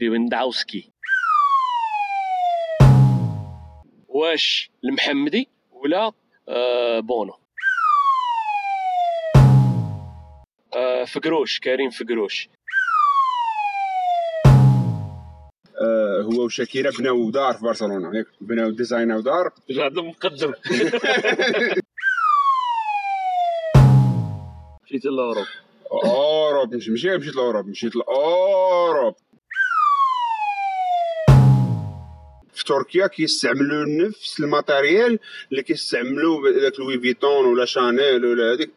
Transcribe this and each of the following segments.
ليفنداوسكي واش المحمدي ولا آه بونو؟ آه فقروش كريم فقروش. آه هو وشاكيرا بناو دار في برشلونة. ياك بناو ديزايناو دار. هذا مقدم. مشيت لأوروب. Europe مش ماشي مشيت ل Europe مشيت ل Europe. في تركيا كيستعملوا نفس ال matériel اللي كيستعملوا داك Louis Vuitton ولا Chanel ولا هذيك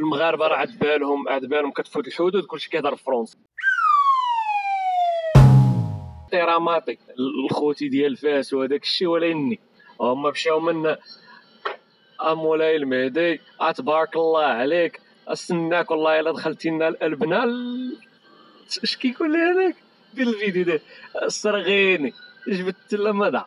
المغاربة راه عاد بالهم عاد بالهم كتفوت الحدود كلشي كيهضر français احتراماتي الخوتي ديال فاس وهذاك الشيء ولكني هما مشاو من ام مولاي المهدي تبارك الله عليك استناك والله إلا دخلتي لنا البنا ال- إش كيقول لي هذاك؟ ديال الفيديو ده. استرغيني جبت لا مدى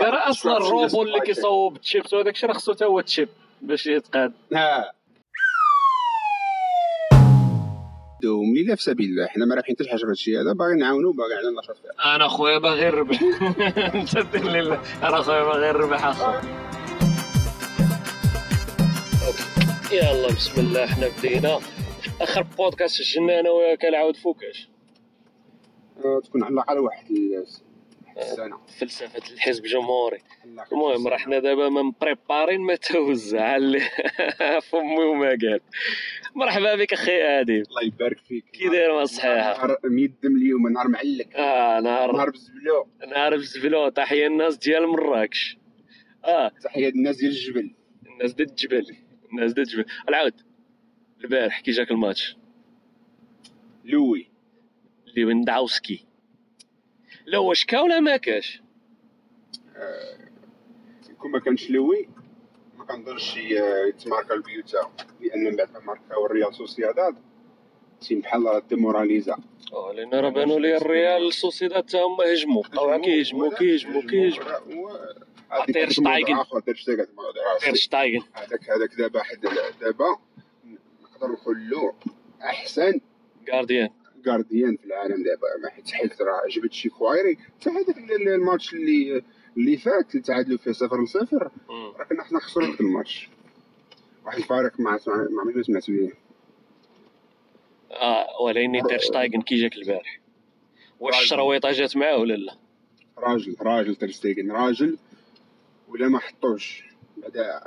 راه أصلا الروبو اللي كيصوب التشيبس وهذاك الشيء راه خصو تا هو تشيب باش يتقاد. ها. دوم لله في سبيل الله. حنا ما رابحين حتى شي حاجة في هادشي هذا. باغي نعاونو باغي عندنا نشاط فيها أنا خويا باغي نربح أنت دير لي لا. أنا خويا باغي نربح أخو. يلا بسم الله. حنا بدينا. آخر بودكاست سجلنا أنا وياك العاود فوكاش آه، تكون على الأقل واحد ال- السنة فلسفة الحزب الجمهوري. المهم راه حنا دابا ما مبريبارين ما توزع. اللي فمي وما قال. مرحبا بك أخي آدم. الله يبارك فيك. كي داير ما صحيحه نهار ميدم اليوم نهار معلك آه نهار نهار بالزبله نهار بالزبلو تحية الناس ديال مراكش. آه. تحية للناس ديال الجبل. الناس ديال الجبل. الناس ديال الجبل. العاود البارح كي جاك الماتش؟ لوي. ليفاندوفسكي لا واش كا ولا ما كاش؟ كون ما كانش لوي ما كنظنش ي- يتماركا البيوتا لأن من بعد ما ماركاو الريال سوسيداد team بحال démoralisé. آه لأن راه بانوا لي الريال سوسيداد تا هما هجموا. بقاو كيهجموا كيهجموا كيهجموا. تير شتايغن. غير شتايغن هذاك هذاك دابا حد دابا نقدر له أحسن. gardien gardien في العالم دابا ما حيت حيت راه جبت شي كوايري حتى هذاك ال- الماتش اللي اللي فات اللي تعادلوا فيه صفر لصفر. راه كنا حنا خسرنا ذاك الماتش. واحد الفارق مع مع مع ما سمعت به آه ولكن تير شتايغن كي جاك البارح. واش الشرويطه جات معاه ولا لا؟ راجل راجل ترستيغن راجل. ولا ما حطوش.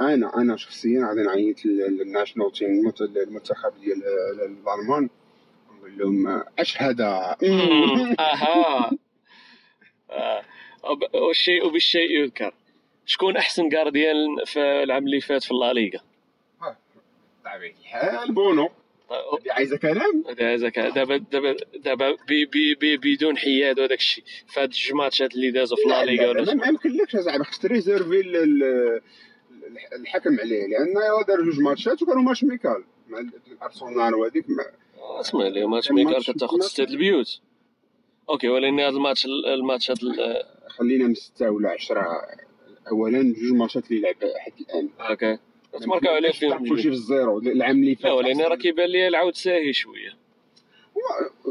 أنا أنا شخصيا غادي نعيط لل- لل national team المنتخب ديال الالمان نقول لهم أش هذا. أها. آه. والشيء بالشيء يذكر. شكون أحسن gardien في العام اللي فات في الليغا طبيعي الحال بونو. هذه عايزة كلام؟ دابا دابا دابا دابا بي بي بي بدون حياد وهذاك الشيء. في هاد الماتشات اللي دازوا في لا، لا، ما يمكنلكش زعما خص ت réserver الحكم عليه لأن دار جوج ماتشات وكانوا ماتش amical. مع الأرسنال وهذيك أسمع لي ماتش amical كتاخذ ستة البيوت. أوكي ولكن هذا الماتش الماتشات ال- خلينا من ستة ولا عشرة. اولا جوج ماتشات اللي لعب حد الآن. أوكي. تماركاو عليه فيهم كلشي في. ال zéro العام اللي فات لا ولكن راه كيبان لي العود ساهي شوية.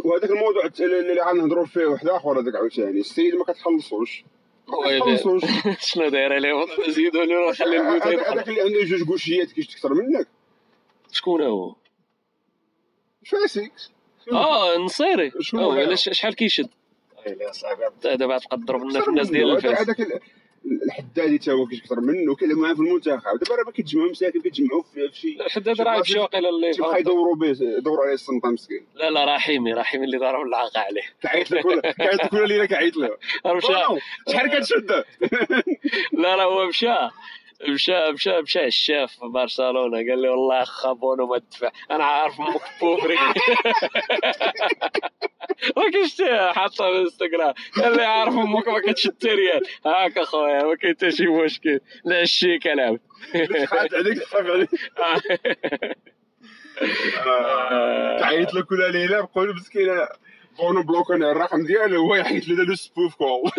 وهذاك الموضوع اللي غنهضروا فيه واحد آخر هذاك عاوتاني. السيد ما. كتخلصوش. شنو داير عليه زيدوا روح خلي البيوت هذاك اللي عنده جوج كوشيات كيشتي أكثر منك شكون هو فاسك آه نصيري آه شحال كيشد دابا تبقى تضرب لنا في الناس ديال الفاس الحدادي تا هو كيش أكثر منه كيلعب معاه في المنتخب. دابا راه ما كيتجمعوا مساكن كيتجمعوا في في شي الحداد راه يمشي واقيلا اللي تيبقى يدوروا به يدوروا عليه السلطه مسكين. لا لا رحيمي رحيمي اللي ضرب العاقة عليه. كعيط له كل كعيط كل ليله كعيط له. شحال كتشد؟ لا لا هو مشى. مشى مشى مشى الشاف في برشلونة قال لي والله اخا بونو ما تدفع أنا عارف أمك بوفري ما شتي حاطها في إنستغرام. قال لي عارف أمك ما كتشد ريال هاك أخويا ما كاين حتى شي مشكل. لا الشي كلام. حاط عليك تخاف عليك. تعيط له كل ليلة بقول مسكين بونو بلوكوني الرقم ديالو هو يحيط له لو سبوف كول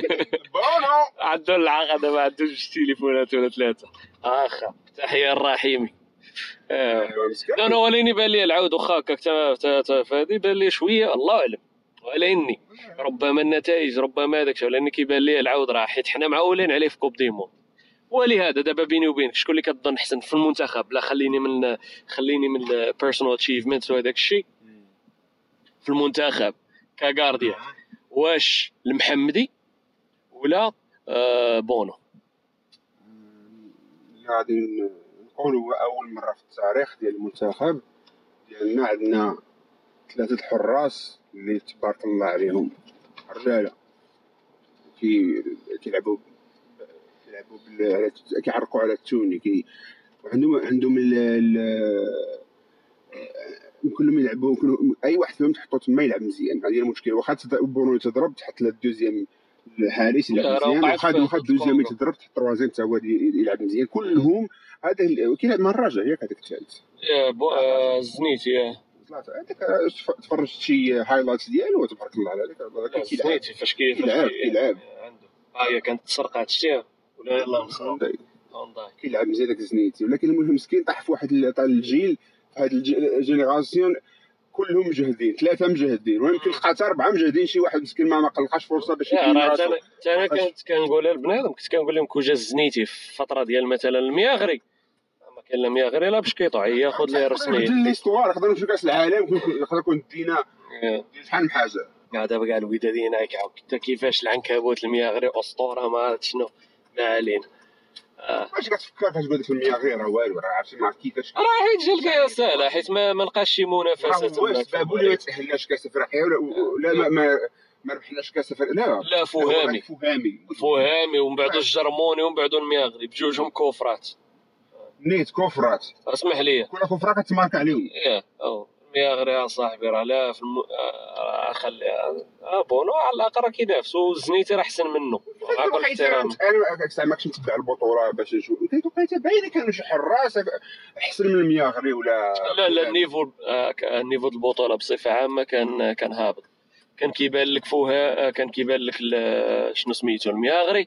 بونو عنده العاقه دابا عنده جوج تليفونات ولا ثلاثة. آخا تحية الرحيمي آه. ايوا مسكين. أنا وليني بان لي العود واخا هكاك فهادي بان لي شوية. الله أعلم. ولاني ربما النتائج ربما هذاك الشيء لأن كيبان لي العود راه حيت حنا معولين عليه في كوب دي موند ولهذا دابا بيني وبينك شكون اللي كتظن احسن في المنتخب؟ لا خليني من خليني من ال personal achievement وهذاك الشيء. في المنتخب ك gardien. واش المحمدي ولا آه بونو؟ غادي نقولوا هو أول مرة في التاريخ ديال المنتخب ديالنا عندنا ثلاثة الحراس اللي تبارك الله عليهم. رجاله كي كيلعبوا كيلعبوا بال... كيعرقوا على ال tenue كي وعندهم عندهم ال... ال... كلهم يلعبوا أي واحد فيهم تحطو تما يلعب مزيان. هذه المشكل واخا بونو يتضرب تحط له ال deuxième الحارس يلعب مزيان. واخا واخا ال deuxième. يتضرب تحط ال troisième حتى هو يلعب مزيان. كلهم هذا كيلعب مع الرجاء ياك هذاك الثالث آه، آه، آه. ثلاثة هذاك تف- تفرجت شي highlights ديالو تبارك الله على ذاك هذاك زنيتي فاش كي فاش كيلعب- كي- كيلعب. عنده. ها هي كانت تسرقات شتيها ولا يلاه مسروق كيلعب مزيان داك زنيتي ولكن المهم مسكين طاح في واحد الجيل في هاد ال génération كلهم مجهدين ثلاثة مجهدين ويمكن حتى أربعة مجهدين شي واحد مسكين ما ما لقاش فرصة باش راه راسو. أنا كنت كنقولها لبنادم كنت كنقول لهم كون جا زنيتي في فتره ديال مثلا المياغري. ما كاين لا مياغري لا بشكيطو ياخذ ليه رسميه بدل l'histoire نقدر نمشيو كأس العالم نقدر نكون دينا شحال من حاجة. كاع دابا كاع الودادين هاك عاود حتى كيفاش العنكبوت المياغري أسطورة ما شنو. ما علينا. واش كتفكر فاش بدات المياه غير راه والو راه عرفتي ما كيفاش. راه حيت جا الكايه ساهله حيت ما, ما لقاش شي منافسة تما سبابو اللي ما تاهلناش كاس افريقيا ولا ولا ما ما, ما ربحناش كاس افريقيا لا لا فهامي. فهامي. فهامي ومن بعد الجرموني ومن بعد المياغري بجوجهم كوفرات. نيت كفرات اسمح لي. كل كفره كتمارك عليهم. يا المياغري يا صاحبي راه لا في الم... آه خلي آه بونو على الاقل راه كينافس والزنيتي راه أحسن منه. مع كل احترام أنا ما كنتش نتبع البطولة باش نشوف. كيتوقع باينة كانوا شي حراس أحسن من المياغري ولا لا لا ال niveau آه، ال niveau البطولة بصفة عامة كان كان هابط. كان كيبان لك فوها آه، كان كيبان لك ال- شنو سميتو المياغري.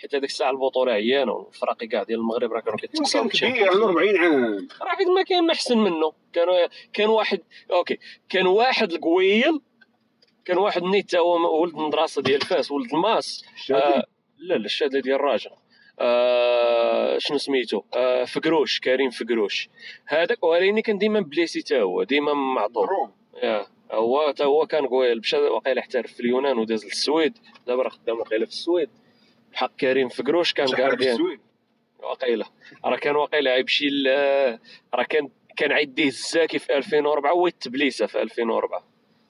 حيت هذيك الساعة البطولة عيانة والفراقي كاع ديال المغرب راه كانوا كيتقسموا كان كبير عنده 40 عام. راه حيت ما كان أحسن منه. كانوا كان واحد okay كان واحد القويل كان واحد نيت هو ولد المدرسة ديال فاس ولد الماس. آه لا لا الشهاده ديال الراجل آه شنو سميتو؟ آه فقروش كريم فقروش. هذاك ولكن كان ديما blessé تا هو ديما يا هو تا هو كان قوي مشى واقيلا احترف في اليونان وداز للسويد. دابا راه خدام واقيلا في السويد. بحق كريم فقروش كان gardien واقيلا. راه كان واقيلا غيمشي ل- راه كان كان عيديه الزاكي في 2004 ويتبليسه في 2004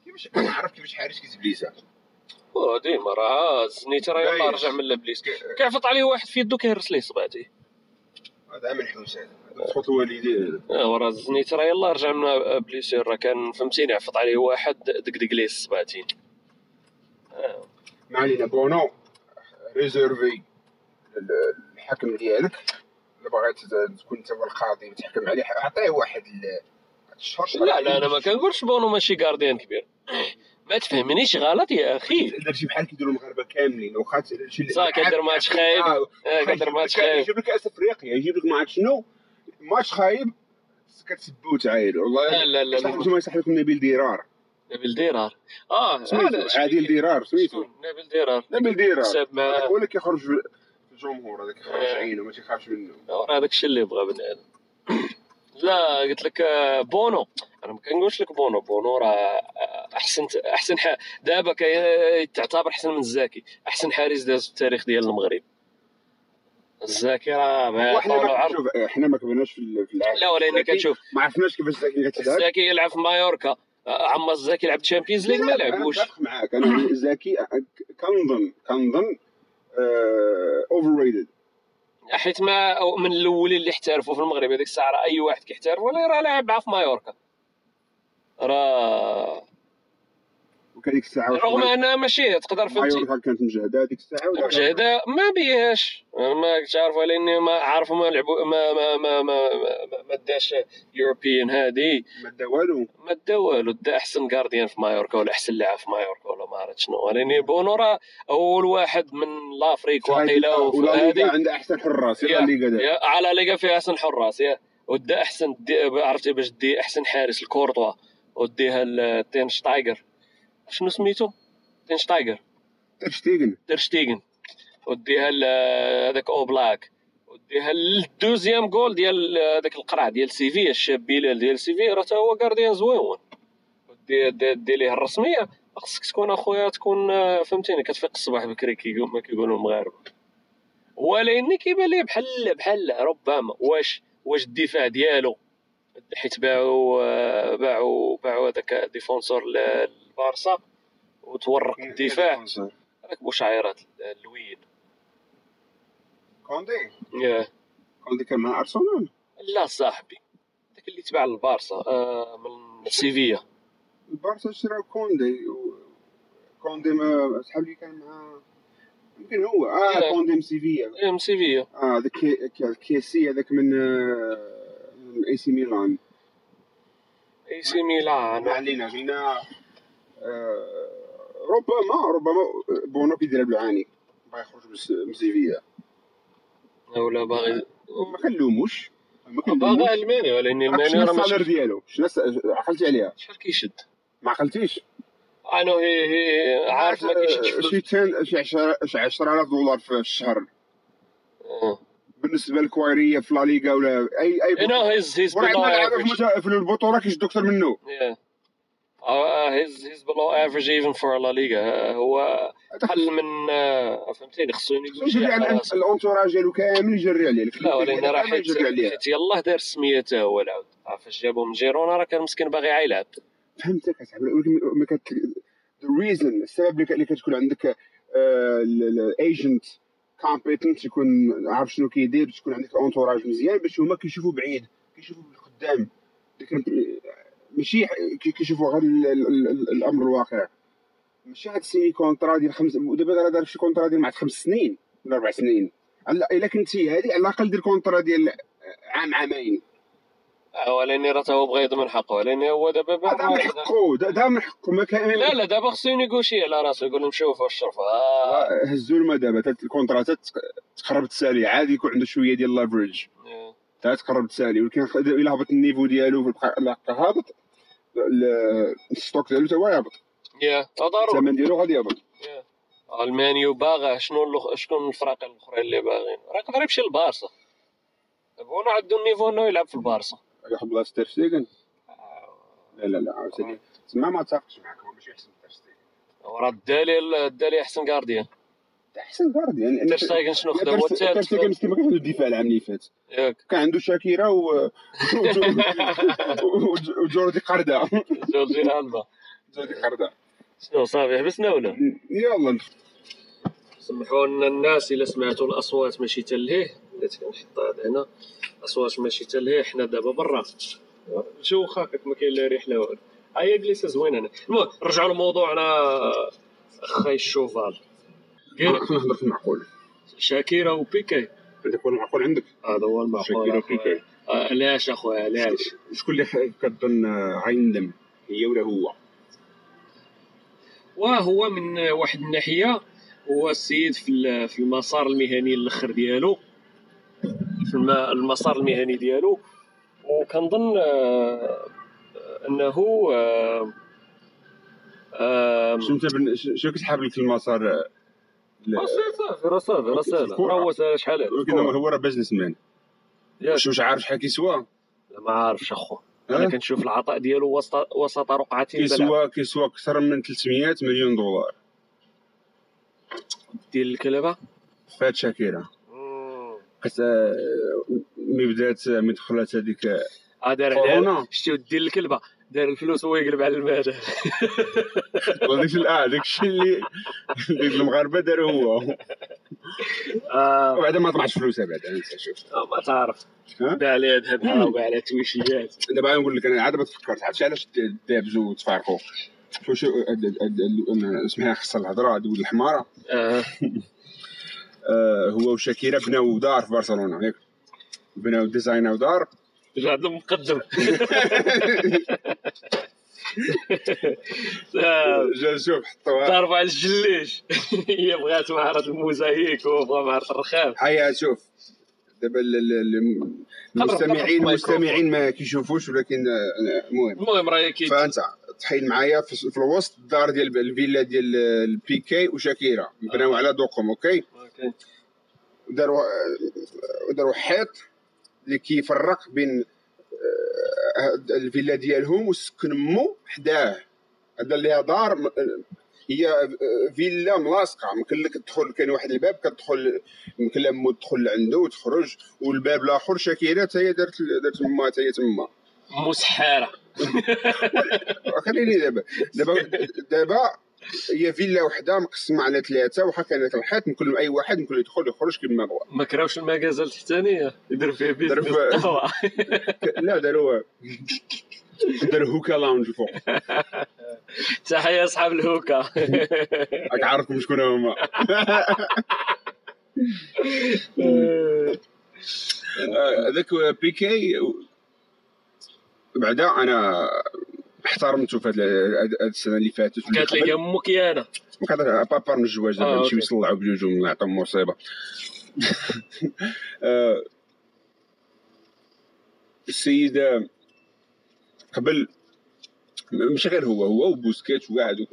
كيفاش أنا عارف كيفاش حارس هو ديما راه زنيت راه يلاه. رجع من لابليس كيعفط عليه واحد في يدو كيهرس ليه صبعتي هذا عامل حوس هذا هذا تخوت الوالدين. هذا آه وراه زنيت راه يلاه رجع من بليسير راه كان فهمتيني عفط عليه واحد دقدق ليه الصبعتين آه. ما علينا بونو réserver الحكم ديالك. إلا بغيت تكون أنت هو القاضي وتحكم عليه عطيه واحد ال- الشهر لا لا أنا ما كنقولش بونو ماشي gardien كبير. ما تفهمنيش غلط يا أخي. درتي بحال كيديروا المغاربة كاملين. واخا شي صح كدير ماتش خايب. آه، آه، كدير ماتش خايب. يجيب لك كاس افريقيا يجيب لك ما عرفت شنو. ماتش خايب كتسبوا تعاير. والله لا لا لا صاحبكم لكم نبيل ديرار. نبيل ديرار. آه سميتو هذا عادل ديرار سميتو؟ نبيل ديرار. نبيل ديرار. هو اللي كيخرج في الجمهور هذاك كيخرج آه. عينه ما تيخافش منه. راه هذاك الشيء اللي بغى بنادم لا قلت لك آه، بونو. أنا ما كنقولش لك بونو بونو راه آه، أحسن أحسن. دابا تعتبر أحسن من الزاكي أحسن حارس داز في التاريخ ديال المغرب. الزاكي راه وحنا طول ما كبرناش في ال- في العالم لا ولكن الزاكي كتشوف ما عرفناش كيفاش الزاكي كتلعب الزاكي يلعب في مايوركا. عما الزاكي لعب Champions League ما لعبوش. أنا معاك. أنا زاكي كنظن كنظن overrated حيت ما من الأولين اللي احترفوا في المغرب هذيك الساعة راه أي واحد كيحترف ولا راه لاعب معاه في مايوركا. راه ديك الساعة رغم أنها ماشي تقدر فهمتي. مايوركا كانت مجهدة ديك الساعة مجهدة؟ ما بيهاش ما كنتش عارف لاني ما عارفوا ما لعبوا ما ما ما ما ما, داش يوروبيان هادي. ما دا والو؟ ما دا والو دا أحسن جارديان في مايوركا ولا أحسن لاعب في مايوركا ولا ما عرفت شنو. لاني بونو راه أول واحد من لافريك ليغا وهذه عندها أحسن حراس يا- الليغا يا- على ليغا فيها أحسن حراس يا. ودا أحسن عرفتي باش دي أحسن حارس الكورتوا. وديها لتين شتايجر. شنو سميتو؟ تين شتايجر تير شتيغن تير شتيغن وديها لهذاك اوبلاك وديها لل deuxième goal ديال هذاك القرع ديال سيفيا الشاب بلال ديال سيفيا راه تا هو gardien زويون. دي, دي, ليه الرسمية. خصك تكون أخويا تكون فهمتيني كتفيق الصباح بكري كما كيقولوا المغاربة. ولكن كيبان لي بحال بحال ربما واش واش الدفاع ديالو. حيت باعوا باعوا باعوا هذاك défenseur للبارسا وتورق الدفاع. ركبوا شعيرات اللوين كوندي؟ ياه. كوندي كان مع أرسنال؟ لا صاحبي داك اللي تبع البارسا آه من سيفيا. البارسا شرا كوندي و... كوندي ما شحال اللي كان مع يمكن هو آه. كوندي من سيفيا. إيه، من سيفيا. آه ذاك كي- كيسي هذاك من آه، من إي سي ميلان. إي سي ميلان. ما علينا آه، ربما ربما بونو كيدير بالعاني باغي يخرج من سيفيا ولا باغي ما كنلوموش. ما باغي كنلوموش. ألمانيا ولكن ألمانيا شنو راه السالير ماشي ديالو؟ شنو عقلتي عليها. شحال كيشد؟ ما عقلتيش؟ أنا هي هي عارف ما كيشدش شي فلوس تان شي 10 شي 10000 دولار في الشهر. آه. بالنسبة لكويريه في لا ليغا ولا اي أي هنا هيز هيز أفريج. في البطولة كيشدو أكثر منه. he's he's below average even for لا ليغا هو بحال من آه، فهمتيني خصو يقول شي يجري على ال entourage ديالو كامل يجري عليه. لا ولكن راه حيت يلاه دار السميه تا هو العود. عرف فاش جابو من جيرونا راه كان مسكين باغي يلعب فهمتك اصاحبي ولكن ما but the reason السبب اللي كتكون عندك ال agent competent يكون عارف شنو كيدير تكون عندك entourage مزيان باش هما كيشوفوا بعيد كيشوفوا بالقدام. ماشي كي- كيشوفوا غير ال- ال- ال- الأمر الواقع. ماشي هاد ال signer contrat ديال خمس ودابا راه دار شي contrat ديال مع خمس سنين ولا أربع سنين. على- إلا كنتي هادي على الأقل دير contrat ديال عام عامين. آه، ولكن راه هو بغى يضمن حقه ولكن هو دابا هذا من حقه دا دا من حقه ما كان لا لا دابا خصو ي négocie على راسو يقول لهم شوف الشرف. آه. هزوا لما دابا الكونتراتات تقرب تسالي عادي يكون عنده شوية ديال لافريج آه. تقرب تسالي ولكن إلا هبط ال niveau ديالو في بقى هابط ال stock ديالو تا هو يهبط. يا آه، ضروري. الثمن ديالو غادي يهبط. المان يو باغا شنو. شكون الفرق الأخرين اللي باغيين؟ راه يقدر يمشي للبارسا دابا عنده ال niveau إنه يلعب في البارسا. ياخذ بلاصة تير شتيغن لا لا لا عاوتاني. تما ما اتفقش معك هو ماشي أحسن من تير شتيغن وراه الدالي الدالي أحسن كارديان. أحسن جارديان تير شتيغن شنو خدا؟ هو تير الثالث شتيغن مسكين ما كانش عنده الدفاع العام اللي فات. كان عنده شاكيرا و و- وجوردي قردة. جورجي ألبا. جوردي قردة. شنو صافي؟ حبسنا ولا يلا. سمحوا لنا الناس إلا سمعتوا الأصوات ماشي تلهيه بديت كنحط هذا هنا. أصوات ماشي تلهيه حنا دابا برا. الجو خافت ما كاين لا ريح لا والو هيا جلسه زوينة. أنا المهم نرجعوا لموضوعنا خاي الشوفال. خلينا نهضر في المعقول شاكيرا وبيكي عندك هو المعقول عندك؟ هذا هو المعقول. شاكيرا. وبيكي آه، علاش أخويا؟ علاش شكون اللي خ- كتظن غيندم هي ولا هو؟ وهو من واحد الناحية هو السيد في في المسار المهني الأخر ديالو. في الم- المسار المهني ديالو. وكنظن آه، أنه آه، آه، شنو شنو كتحاب لك المسار؟ آه، آه، صافي راه صافي راه الكرة. راه هو شحال هذا؟ ولكن هو راه بزنس مان. واش واش عارف شحال كيسوى؟ لا ما عارفش أخو؟ أنا كنشوف العطاء ديالو وسط وسط رقعتين بلعب كيسوى كيسوى أكثر من 300 مليون دولار. ديال الكلبة؟ فات شاكيرا قت آه، ملي بدات ملي دخلت هذيك دار كورونا. على شتي ديال الكلبة. دار الفلوس هو يقلب على المال. هذاك ال- داك الشيء اللي المغاربة داروا هو. آه. وبعدا ما طمعش فلوسها بعدا انت شوف. آه، ما تعرف؟ باع عليها ذهبها وباع عليها تويشيات. دابا نقول لك أنا عاد تفكرت عرفتي علاش دابزو وتفارقوا واش اسمها خصها الهضرة هاد ولد الحمارة. آه. هو وشاكيرا بناو دار في برشلونة ياك بناو ديزايناو دار. عندهم مقدم. آه، جا شوف حطوها ضربوا على الجليش. هي بغات مهارة الموزايك وهو بغى مهارة الرخام. هيا شوف. دابا ال- ال- ال- المستمعين المستمعين ما كيشوفوش ولكن آه، المهم. المهم راه كي فأنت تحيل معايا في, الوسط الدار ديال الفيلا ديال البيكي وشاكيرا. بناو على دوقهم أوكي. داروا داروا حيط. اللي كيفرق بين آه، الفيلا ديالهم وسكن مو حداه هذا اللي دار هي فيلا ملاصقة. يمكن لك تدخل كاين واحد الباب كتدخل يمكن لها مو تدخل لعنده وتخرج والباب الآخر شاكيرا حتى هي دارت دارت تما حتى هي تما. مسحاره خليني دابا. دابا دابا هي فيلا وحدة مقسمة على ثلاثة واخا كانت الحيط يمكن أي واحد يمكن يدخل يخرج كما بغا ما كراوش المكازا التحتانيه يدير فيها داروا بيزنس فيها- قهوه لا داروا داروا هوكا لاونج فوق. تحيه أصحاب الهوكا. راك عارفكم شكون هما. آه، هذاك بيكي. بعدا أنا احترمته في هاد هاد السنة اللي فاتت. قالت لي أمك يا أنا بابار من الزواج آه، دابا نمشيو أوكي. يصلعوا بجوج ونعطيهم مصيبة. آه، السيد قبل ماشي غير هو هو وبوسكيت وكاع هذوك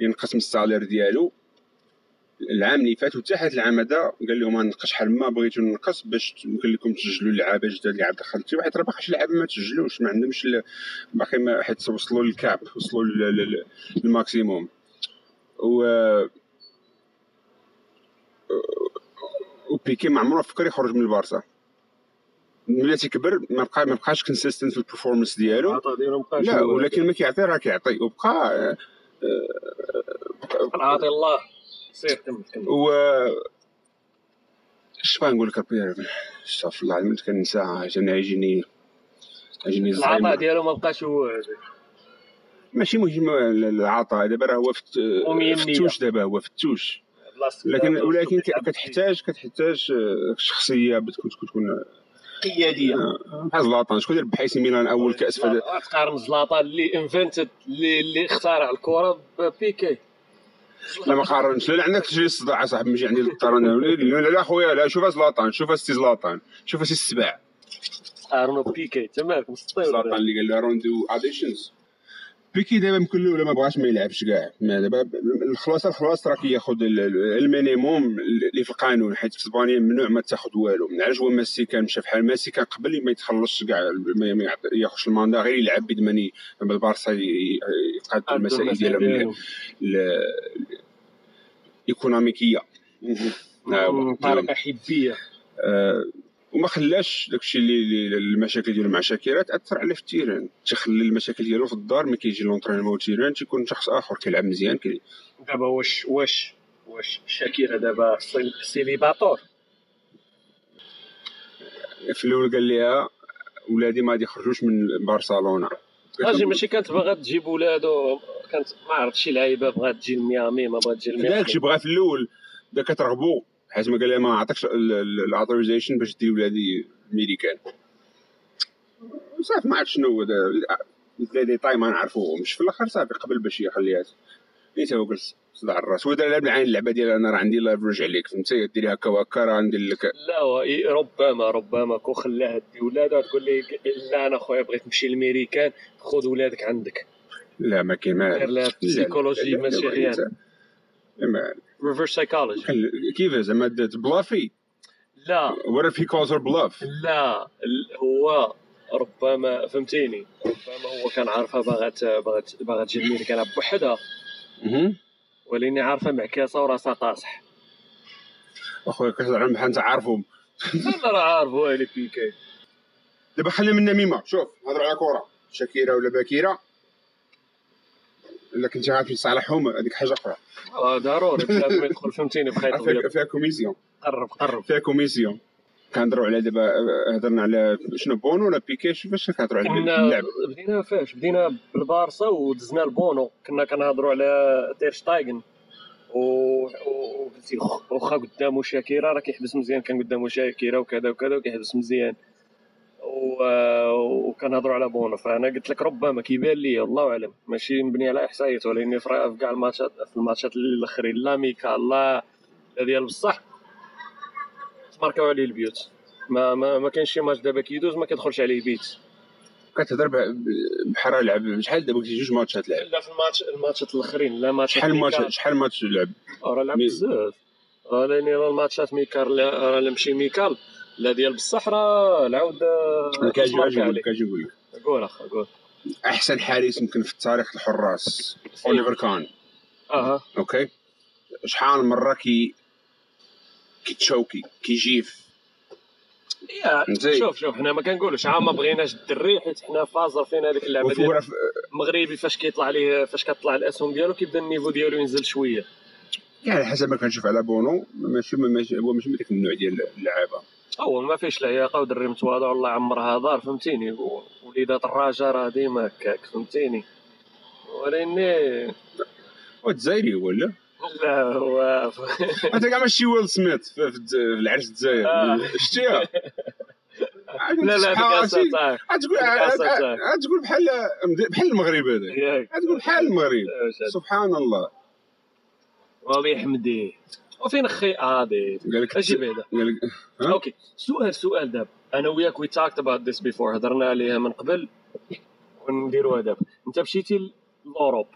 ينقسم السالير ديالو. العام اللي فات وحتى هذا العام هذا قال لهم غنقص شحال ما بغيتو نقص باش يمكن لكم تسجلوا اللعابة جداد اللي عاد دخلتي واحد راه باقي شي لعابه ما تسجلوش ما عندهمش باقي ما حيت وصلوا لل cap وصلوا لل- لل- لل maximum. و وبيكي ما عمره فكر يخرج من البارسا. ملي تيكبر ما بقى ما بقاش consistent في ال performance ديالو. لا. ولكن ما كيعطي راه كيعطي وبقى آه، العاطي الله. سير كمل كمل. و اش بغا نقول لك ربي؟ استغفر الله العظيم كنسى جاني يجيني يجيني العطاء ديالو ما بقاش هو ماشي مهم العطاء دابا راه هو فتوش دابا هو فتوش. لكن ولكن كتحتاج كتحتاج آه، شخصية بتكون تكون تكون قيادية. آه، بحال زلاطان شكون ربح سي ميلان أول كأس في هذا- تقارن زلاطان اللي انفنتد اللي اللي اخترع الكرة ببيكي لا ما قارنش. لا عندك تجري الصداع اصاحبي ماشي عندي القرن لا لا خويا لا شوف زلاطان شوف سي زلاطان شوف سي السبع قارنوا بيكي تماك مسطيل زلاطان اللي قال له روندو اديشنز بيكي دابا يمكن له ولا ما بغاش ما يلعبش كاع. ما دابا الخلاصة الخلاصة راه كياخذ ال- ال- المينيموم اللي في القانون حيت في اسبانيا ممنوع ما تاخذ والو. من علاش هو ميسي كان مشى بحال ميسي كان قبل ما يتخلص كاع ما ياخذش المانضة غير يلعب بيد ما ي- ما البارسا يقاد المسائل ديالهم ال- ال économiques ها هو. بطريقة حبية. آه، وما خلاش داكشي اللي المشاكل ديالو مع شاكيرا تاثر عليه في ال terrain تخلي المشاكل ديالو في الدار ملي كيجي l'entraînement وال terrain تيكون شخص آخر كيلعب مزيان كي دابا واش واش واش شاكيرا دابا cél- célibataire؟ في الأول قال لها ولادي ما غادي يخرجوش من برشلونه أجي ماشي كانت باغا تجيب ولادو كانت ما عرفت شي لعيبة بغات تجي لميامي ما بغات تجي لميامي. داكشي بغا في الأول. دا كترغبو. حيت ما قال لها ما عطاكش الاوتوريزيشن باش دير ولادي الميريكان صافي ما عرفت شنو هو لي ديتاي ما نعرفوهمش في الآخر صافي قبل باش يخليها. ني تا هو جلس صداع الراس. هو دار لها بالعين اللعبة ديال أنا راه عندي لافرج عليك. فهمتي ديري هكا وهكا راه ندير لك. لا ربما ربما. كون خلاها دي ولادها تقول لي لا أنا خويا بغيت نمشي للميريكان خذ ولادك عندك. لا ما كاين ما لا، ماشي غيان ما- reverse psychology كيف زعما bluffـي؟ لا. What if he calls her bluff? لا. هو ربما فهمتيني. ربما هو كان عارفها باغات باغات باغات تجي الميريكان بوحدها مهم. ولاني عارفة معكاسة وراسها قاصح اخويا كتزعم بحال أنت عارفهم أنا راه عارف هو اللي بيكي. دابا خلي من النميمه شوف هضروا على كره شاكيرة ولا باكيرة؟ إلا كنت عارف تصالحهم هذيك حاجة أخرى. آه، ضروري يدخل فهمتيني بخيط فيها كوميسيون قرب قرب. فيها كوميسيون كنهضروا على دابا هضرنا على شنو بونو ولا بيكي؟ شوف اش كنهضروا على اللعب. بدينا فاش؟ بدينا بالبارسا ودزنا البونو. كنا كنهضروا على تير شتايغن. و- و- وقلتي واخا قدامه شاكيرا راه كيحبس مزيان. كان قدامه شاكيرا وكذا وكذا وكيحبس مزيان. وكنهضروا على بونو فأنا قلت لك ربما كيبان لي الله أعلم. ماشي مبني على إحصائيات. ولكن في كاع الماتشات في الماتشات الأخرين لا ميكا لا ديال بصح. ت marqué او عليه البيوت. ما ما, ما كاينش شي ماتش دابا كيدوز ما كيدخلش عليه بيت كتهضر بحال لعب. شحال دابا كنتي جوج ماتشات لعب؟ لا في الماتش الماتشات الأخرين لا ماتش شحال ماتش شحال ماتش لعب؟ راه لعب بزاف. راه الماتشات ميكال راه مشي ميكال. لا ديال بصح راه العود كاجي كاجي عليك. لك. قول اخا قول. أحسن حارس يمكن في التاريخ الحراس أوليفر كان. أها. أوكي؟ شحال مرة كي كيتشوكي كيجيف. شوف شوف حنا ما كنقولوش عا ما بغيناش الدري حيت حنا فازر فين هذيك اللعبة ديال المغربي فاش كيطلع ليه فاش كطلع الأسهم ديالو كيبدا النيفو ديالو ينزل شوية. على حسب ما كنشوف على بونو ماشي ماشي هو ماشي من ديك النوع ديال اللعابة. هو ما فيش لياقه ودري متواضع. والله عمرها دار فهمتيني. وليدات الراجا راه ديما هكاك فهمتيني. ولكني والجزائري هو لا لا هو أنت كاع ماشي ويل سميث في العرس الجزائر. آه. شتيها. لا لا هذيك اساتاك تقول بحال بحال المغرب هذا. تقول بحال المغرب. سبحان الله. وابي حمدي. وفين خي عادي أجي بعدا؟ أوكي. سؤال سؤال دابا أنا وياك وي تاكت اباوت ذيس بيفور هضرنا عليها من قبل. ونديروها دابا أنت مشيتي ل Europe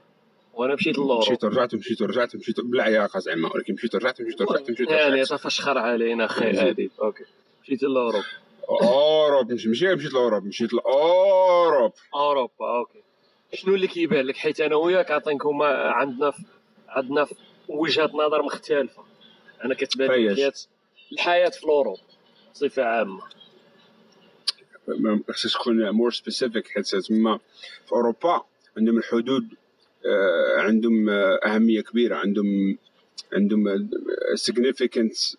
وأنا مشيت ل Europe مشيت ورجعت مشيت ورجعت مشيت بلا عياقه زعما ولكن مشيت ورجعت مشيت ورجعت مشيت يعني ورجعت تفشخر علينا خي هادي أوكي. مشيت لوروب أوروب مش ماشي مشيت لاوروب مشيت لاوروب أوروبا أوكي. شنو اللي كيبان لك؟ حيت أنا وياك عطينكم عندنا عندنا وجهات نظر مختلفة. أنا كتبان لي؟ الحياة الحياة في Europe بصفة عامة. خصك تكون more specific حيت تما في أوروبا عندهم الحدود آه، عندهم آه، أهمية كبيرة عندهم عندهم significant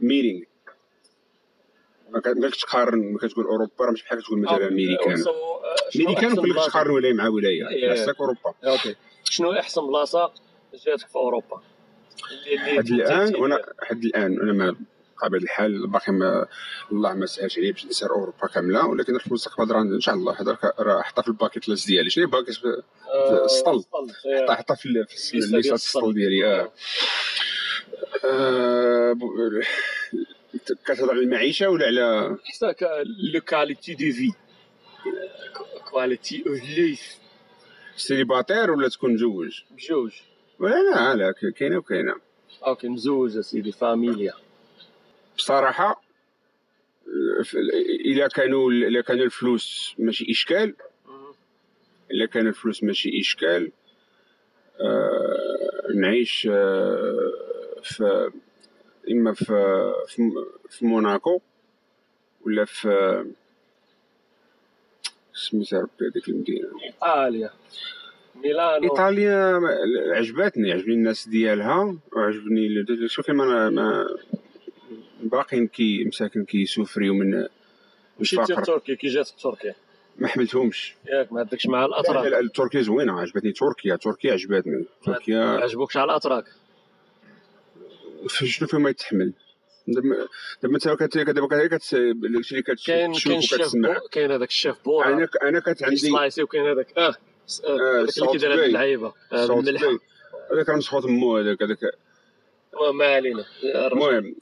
meaning ما كنتش تقارن ما كتقول أوروبا راه مش بحال كتقول مثلا امريكان آه، كلك بلاصة؟ تقارن ولايه مع ولاية؟ إيه. خاصك أوروبا. okay. شنو أحسن بلاصة جاتك في أوروبا؟ حد الآن وأنا؟ حد الآن أنا ما بطبيعه الحال باقي ما الله ما سهلش عليا باش نسير أوروبا كاملة ولكن في المستقبل راه إن شاء الله هذا راه حطها في ال bucket list ديالي. شنو bucket آه، السطل. السطل، حطها حطها في ال liste السطل. ديالي آه. آه، ب- كتهضر على المعيشة ولا على la qualité de vie quality of life célibataire ولا تكون مزوج؟ ولا لا لا كاينة وكاينة. okay مزوج أسيدي فاميليا. بصراحة إلا كانوا إلا كانوا الفلوس ماشي إشكال. إلا كان الفلوس ماشي إشكال. آه نعيش آه في إما في في, موناكو ولا في سميتها ربي هذيك المدينة. ايطاليا ميلانو. إيطاليا ما- عجبتني عجبني الناس ديالها وعجبني ال- شوف كيما ما باقيين كي مساكن كي souffriو من مشيتي لتركيا كي جات تركيا. ما حملتهمش. ياك ما عندكش مع لا، الاتراك لا، تركيا زوينة عجبتني تركيا تركيا عجبتني. ما تركيا عجبوكش على الأتراك؟ شنو فيهم ما يتحمل؟ دابا انت كت- دابا كت كت الشيء اللي كاين كتشوف كاين الشيف كاين هذاك الشيف بورا. أنا أنا كانت عندي سلايسي وكاين هذاك. آه. هذاك اللي كيدير هاد. اللعيبة آه، Bay. هذاك مو هذاك هذاك ما علينا آه،. المهم.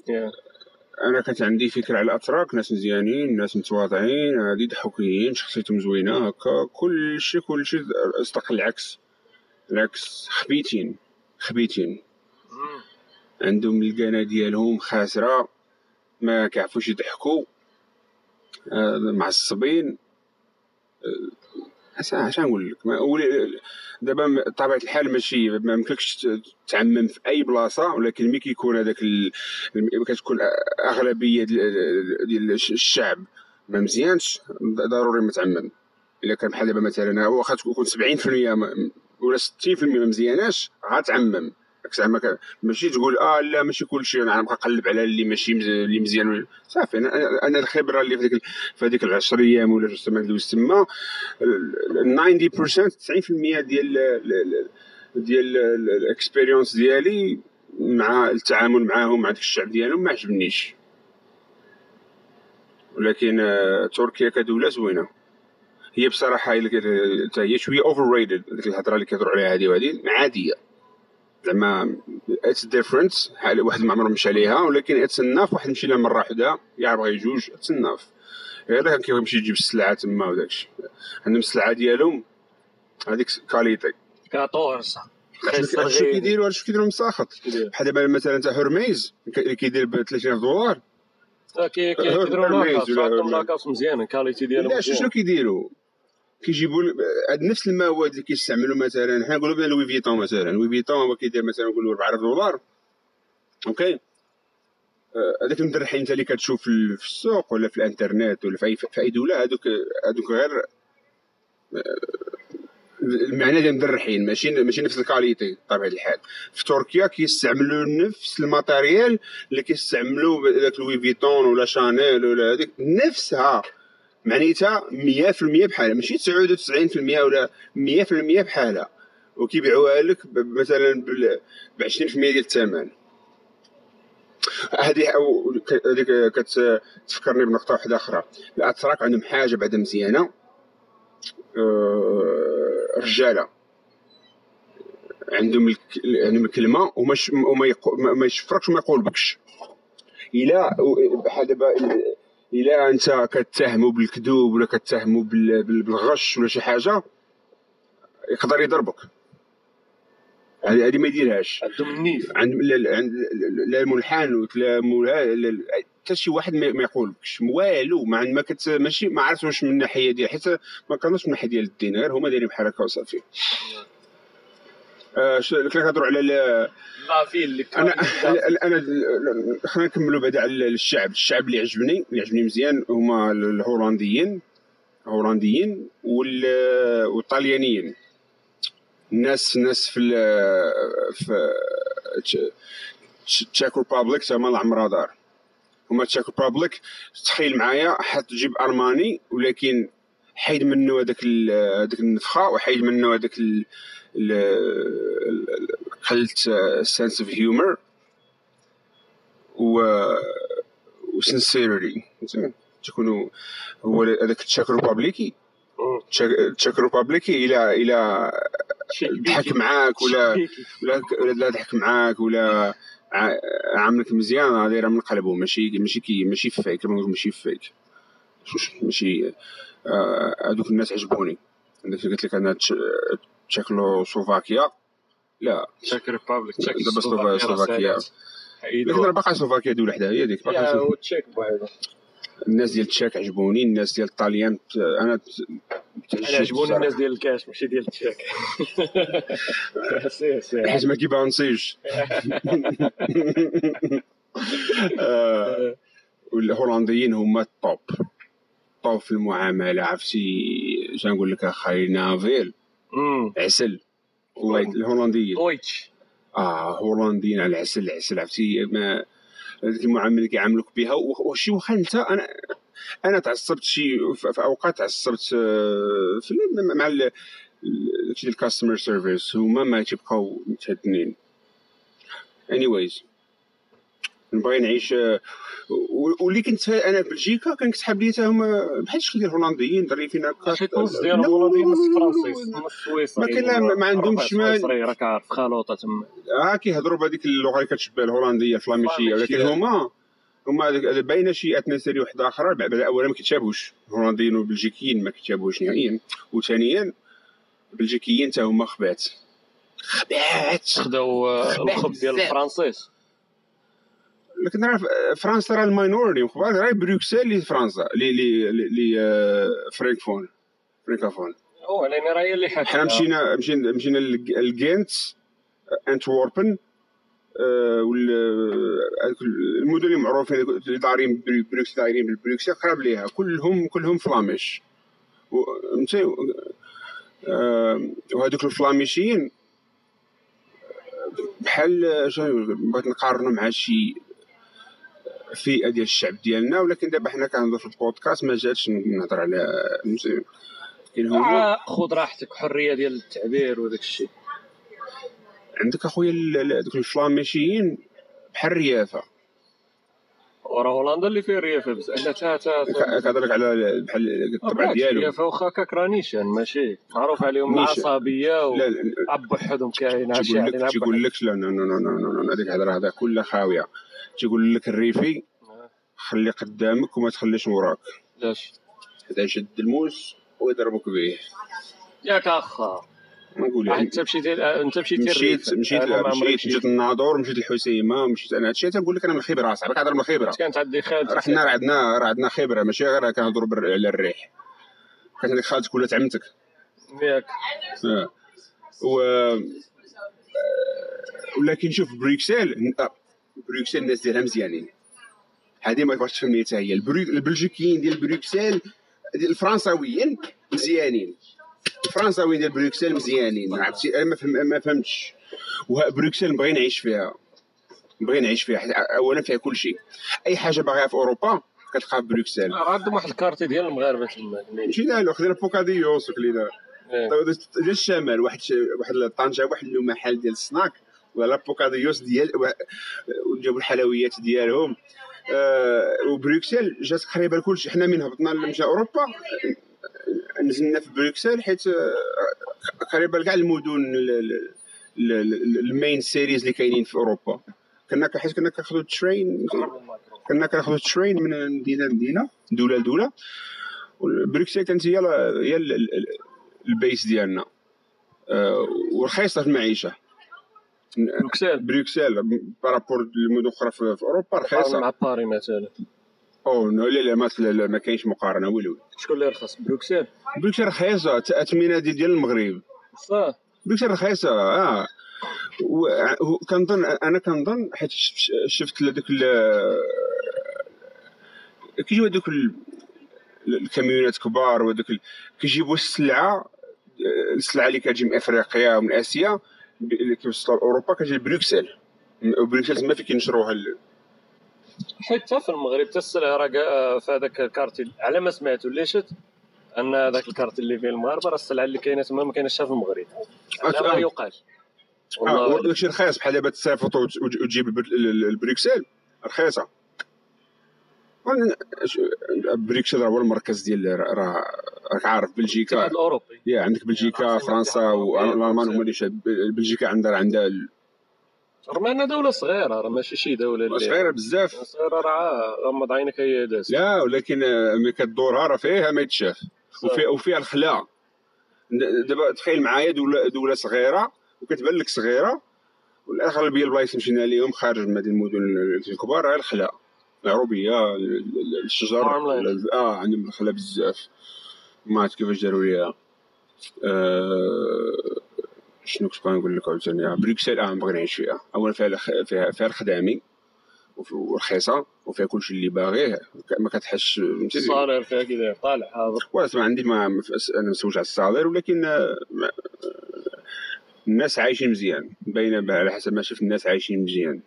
أنا كانت عندي فكرة على الأتراك ناس مزيانين ناس متواضعين هادي ضحوكيين شخصيتهم زوينة هكا كل شيء كل شيء اصدق العكس العكس خبيتين خبيتين. عندهم القناة ديالهم خاسرة ما كيعرفوش يضحكوا آه، معصبين اش نقول لك دابا م- طبيعة الحال ماشي ما يمكنلكش ت- تعمم في أي بلاصة ولكن ملي كيكون هذاك كتكون أغلبية ديال ديال الش- الشعب ما مزيانش ضروري ما تعمم. إلا كان بحال دابا مثلا واخا تكون 70% ما- ولا 60% ما مزياناش غتعمم زعما ماشي تقول آه لا ماشي كلشي أنا غنبقى نقلب على اللي ماشي اللي مزيان صافي أنا أنا- الخبرة اللي في هذيك في هذيك العشر أيام ولا جوج ما دوزت تما ال- 90% 90% ديال ال- ال- ديال ال expérience ديالي مع التعامل معاهم مع داك الشعب ديالهم ما عجبنيش. ولكن آه، تركيا كدولة زوينة. هي بصراحة هي شوية overrated ديك الهضرة اللي كيهضروا عليها هذه وهذه عادية. زعما it's different واحد ما عمره مشى عليها ولكن it's enough واحد مشي لها مرة واحدة يعرف غير جوج it's enough غير كان كيمشي يجيب السلعة تما وداكشي عندهم السلعة ديالهم هذيك qualité. 14 شنو كيديروا؟ شنو كيديروا مساخط؟ بحال دابا مثلا تاع هرميز اللي كيدير ب 30000 دولار. كيديروا لاكاس عندهم لاكاس مزيان الكاليتي ديالهم لا شنو كيديروا؟ كيجيبوا نفس المواد اللي كيستعملوا مثلا حنا نقولوا بلا لوي فيتون مثلا. لوي فيتون هو كيدير مثلا نقولوا 4000 دولار. أوكي؟ هذاك المدرحين أنت اللي كتشوف في السوق ولا في الإنترنت ولا في اي في أي دولة هذوك هذوك غير المعنى ديال المدرحين. ماشي ماشي نفس الكاليتي بطبيعة الحال. في تركيا كيستعملوا نفس الماتيريال اللي كيستعملوا داك لوي فيتون ولا شانيل ولا هذيك نفسها معنيتها 100% بحالها. ماشي 99% ولا 100% بحالها. وكيبيعوها لك مثلا ب 20% ديال الثمن. هذه هذيك كتفكرني بنقطة واحدة أخرى. الأتراك عندهم حاجة بعدا مزيانة. أه رجالة. عندهم عندهم الكلمة وما وما ما يشفركش وما يقولبكش. إلا بحال دابا إلا أنت كتهمو بالكذوب ولا كتهمو بالغش ولا شي حاجة يقدر يضربك. هذه ما يديرهاش. عندهم النيف عند لا الملحان لا حتى شي واحد ما يقولكش. والو ما ما كت ماشي ما عرفت واش من الناحيه ديال حيت ما كانوش من الناحيه ديال الدين غير هما دايرين بحال هكا وصافي. آه كنا كنهضروا على la vie اللي أنا انا خلينا نكملوا بعدا على الشعب. الشعب اللي عجبني اللي عجبني مزيان هما الهولنديين الهولنديين والطليانيين. الناس الناس في في Czech Republic تما العمرها دار. هما Czech Republic تخيل معايا حتجيب ألماني ولكن حيد منه هذاك هذاك النفخة وحيد منه هذاك قلت sense of humor و و sincerity تكونوا هو هذاك ال Czech Republic ي. Czech Republic ي إلى إلى ضحك معاك ولا ولا لا ضحك معاك ولا عاملك مزيان. راه من قلبه. ماشي ماشي كي ماشي فيك ماشي فيك ماشي هذوك آه الناس عجبوني. قلت لك أنا تشيكلو سلوفاكيا لا Czech Republic تشيك سلوفاكيا لكن راه باقا سلوفاكيا دوله وحده هي ديك باقا تشيك بوحدها الناس ديال التشاك عجبوني الناس ديال الطاليان أنا أنا عجبوني الناس ديال الكاش ماشي ديال سي حيت ما كيبانسيش والهولنديين هما الطوب طوب في المعامله عرفتي نقول لك اخاي نافيل عسل الهولنديين. Dutch. آه هولنديين على العسل العسل عرفتي؟ ما هذيك المعامله اللي كيعاملوك بها. وشي واخا انت أنا أنا تعصبت شي في أوقات تعصبت آه، في مع ال customer service هما ما تيبقاو متهدنين. Anyways. نبغي نعيش آه، واللي كنت أنا في بلجيكا كان كتحاب لي هما بحال شكل ديال الهولنديين ظريفين هكا شي نص ديال الهولنديين نص فرنسي نص سويسري ما كاين ما عندهمش ما راك عارف خلوطة تما. آه كيهضروا بهذيك اللغة اللي كتشبه الهولندية الفلاميشية ولكن هما هما باينه شي ethnicity واحدة أخرى بعد أولا ما كيتشابهوش. الهولنديين والبلجيكيين ما كيتشابهوش نهائيا. وثانيا البلجيكيين حتى هما خبات. خبات! خداو الخب ديال الفرنسيس. لكن راه فرنسا راه ال minority راه بروكسل اللي فرنسا اللي اللي اللي francophone francophone هو لأن راه هي اللي حنا مشينا مشينا مشينا لغينت أنتوربن المدن اللي معروفين اللي دايرين بالبروكسل دايرين بالبروكسل قراب ليها. كلهم كلهم Flemish. فهمتي؟ وهذوك الفلاميشيين بحال بغيت نقارنو مع شي فئه ديال الشعب ديالنا ولكن دابا حنا كنهضر في البودكاست ما جاتش نهضر على كاين هما آه خذ راحتك حرية ديال التعبير وداك الشيء. عندك أخويا دوك الفلاميشيين بحال الريافة. وراه هولندا اللي فيه الريافه بزاف لا تا تا كهضرك على بحال الطبع ديالو. الريافه واخا كاكرانيشان ماشي. معروف عليهم. العصبية لا لا، وعب وحدهم كاين عشي تيقول لك لا لا لا لا لا لا هذيك الهضرة هذا كلها خاوية. تيقول لك الريفي خلي قدامك وما تخليش وراك. لاش هذا يشد الموس ويضربك به. ياك أخا. نقول آه، يعني. أنت مشيتي آه، أنت مشيت. مشيت ما عمري مشيت مشيت. الناظور مشيت الحسيمة مشيت أنا هادشي تنقول لك؟ أنا من الخبره صاحبي كنهضر من الخبره كانت عندي خالتي راه حنا راه عندنا راه عندنا خبرة ماشي؟ غير كنهضروا على الريح. كانت عندك خالتك ولات عمتك ياك. آه. و ولكن شوف بروكسل آه، بروكسل الناس ديالها مزيانين. هذه ما تبغاش تفهمني حتى هي. البلجيكيين ديال بروكسل ديال الفرنساويين مزيانين. الفرنساويين ديال بروكسل مزيانين عرفتي؟ أنا ما فهم ما فهمتش. وبروكسل نبغي نعيش فيها. نبغي نعيش فيها حيت اولا فيها كل شيء. أي حاجة باغيها في أوروبا كتلقاها في بروكسل راه عندهم واحد ال quartier ديال المغاربة تما. ماشي لا خذينا بوكاديوس وكلينا إيه. طيب ديال الشمال واحد واحد طنجه واحد محل ديال السناك. ولا بوكاديوس ديال وجابوا الحلويات ديالهم. آه وبروكسل جات قريبة لكلشي حنا من هبطنا مشى أوروبا. آه، نزلنا في بروكسل حيت آه، قريبة لكاع المدن ال- ال- ال- ال- ال main cities اللي كاينين في أوروبا. كنا حيت كنا كناخذوا ال train كنا كناخذوا ال train من مدينة لمدينة دولة لدولة. بروكسل كانت هي هي ال- ال- ال base ديالنا. آه، ورخيصة في المعيشة. بروكسل. بروكسل par rapport للمدن أخرى في أوروبا رخيصة. مع باري مثلا. oh no لا لا ما ما كاينش مقارنة والو شكون اللي رخص بروكسل بروكسل رخيصة اثمنه ديال ديال المغرب. صح. بروكسل رخيصة آه. وكنظن أنا كنظن حيت شفت هذوك كيجيو هذوك ال- الكاميونات كبار وهذوك كيجيبوا السلعة السلعة اللي كتجي من أفريقيا ومن آسيا اللي كيوصلوا لأوروبا كتجي لبروكسل وبروكسل تما فين كينشروها حتى في المغرب حتى راه كاع في هذاك ال quartier على ما سمعت وليشت أن هذاك ال quartier اللي فيه المغاربة راه السلعة اللي كاينة تما ما كايناش في المغرب. على ما آه. يقال. آه والله داكشي رخيص بحال دابا وت- وتجيب البر- ال- ال- بروكسل رخيصة. راه هو المركز ديال راه راك عارف بلجيكا. الأوروبي. يا عندك بلجيكا العاصمة فرنسا والالمان هما اللي بلجيكا عندها عندها رغم انها دولة صغيرة راه ماشي شي دولة اللي صغيرة بزاف. صغيرة راه غمض عينك هي داز لا ولكن آه، ملي كدورها راه فيها ما يتشاف. وفي وفيها الخلا. د- دابا تخيل معايا دولة دولة صغيرة وكتبان لك صغيرة والاغلبيه البلايص اللي مشينا ليهم خارج من هذه المدن الكبار راه الخلا. العروبية ال- ال- الشجر. ال- آه عندهم الخلا بزاف. ما عرفت كيفاش داروا ليها. آه شنو كنت نقول لك عاوتاني؟ آه، بروكسل آه نبغي نعيش فيها اولا فيها الخ- فيها فيها الخدمة ورخيصه وفيها كلشي اللي باغيه ما كتحسش فهمتي ال salaire فيها كذا طالع حاضر ولا ما عندي ما أنا مسوقش على ال salaire ولكن آه، ما- الناس عايشين مزيان. باينة على حسب ما شفت الناس عايشين مزيان.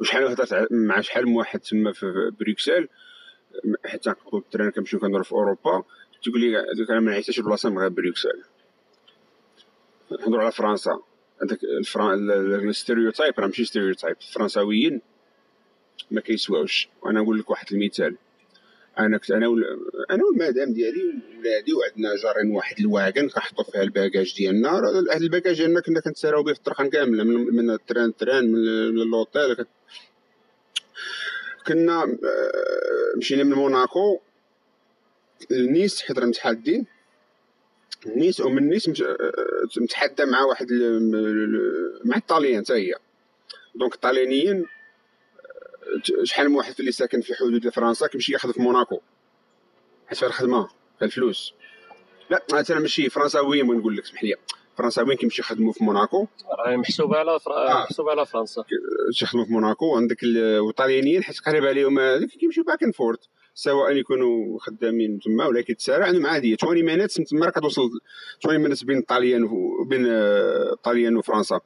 وشحال هضرت مع شحال من واحد تما في بروكسل حتى نقبل ال train كنمشيو كندور في أوروبا تقول لي أنا ما نعيشش بلاصة من غير بروكسل. نهضروا على فرنسا. هذاك ال stereotype راه ماشي stereotype الفرنساويين ما كيسواوش. وأنا نقول لك واحد المثال. أنا كنت أنا وال... أنا والمدام ديالي وولادي وعندنا جارين واحد ال wagon كنحطوا فيها ال bagages ديالنا. هاد ال bagages ديالنا كنا كنتساراو به في الطرقان كامله من, من ال train ال train من, اللوطيل كت... كنا آه، مشينا من موناكو لنيس حيت راه نيس ومن نيس مت- آه، متحدى مع واحد مع الطاليان حتى هي. donc الطاليانيين آه، شحال من واحد اللي ساكن في حدود فرنسا كيمشي ياخذ في موناكو. حيت فيها الخدمة؟ فيها الفلوس؟ لا أنا ماشي فرنساويين بغيت نقول لك اسمح لي. فرنساويين كيمشيو يخدموا في موناكو. راه محسوبة على فر... آه. محسوبة على فرنسا. تيخدموا في موناكو. عندك ال- والطاليانيين حيت قريب عليهم كيمشيو back and forth سواء يكونوا خدامين تما ولا كيتسارى عندهم عادية. 20 minutes من تما راه كتوصل 20 minutes بين الطاليان وبين آه، الطاليان وفرنسا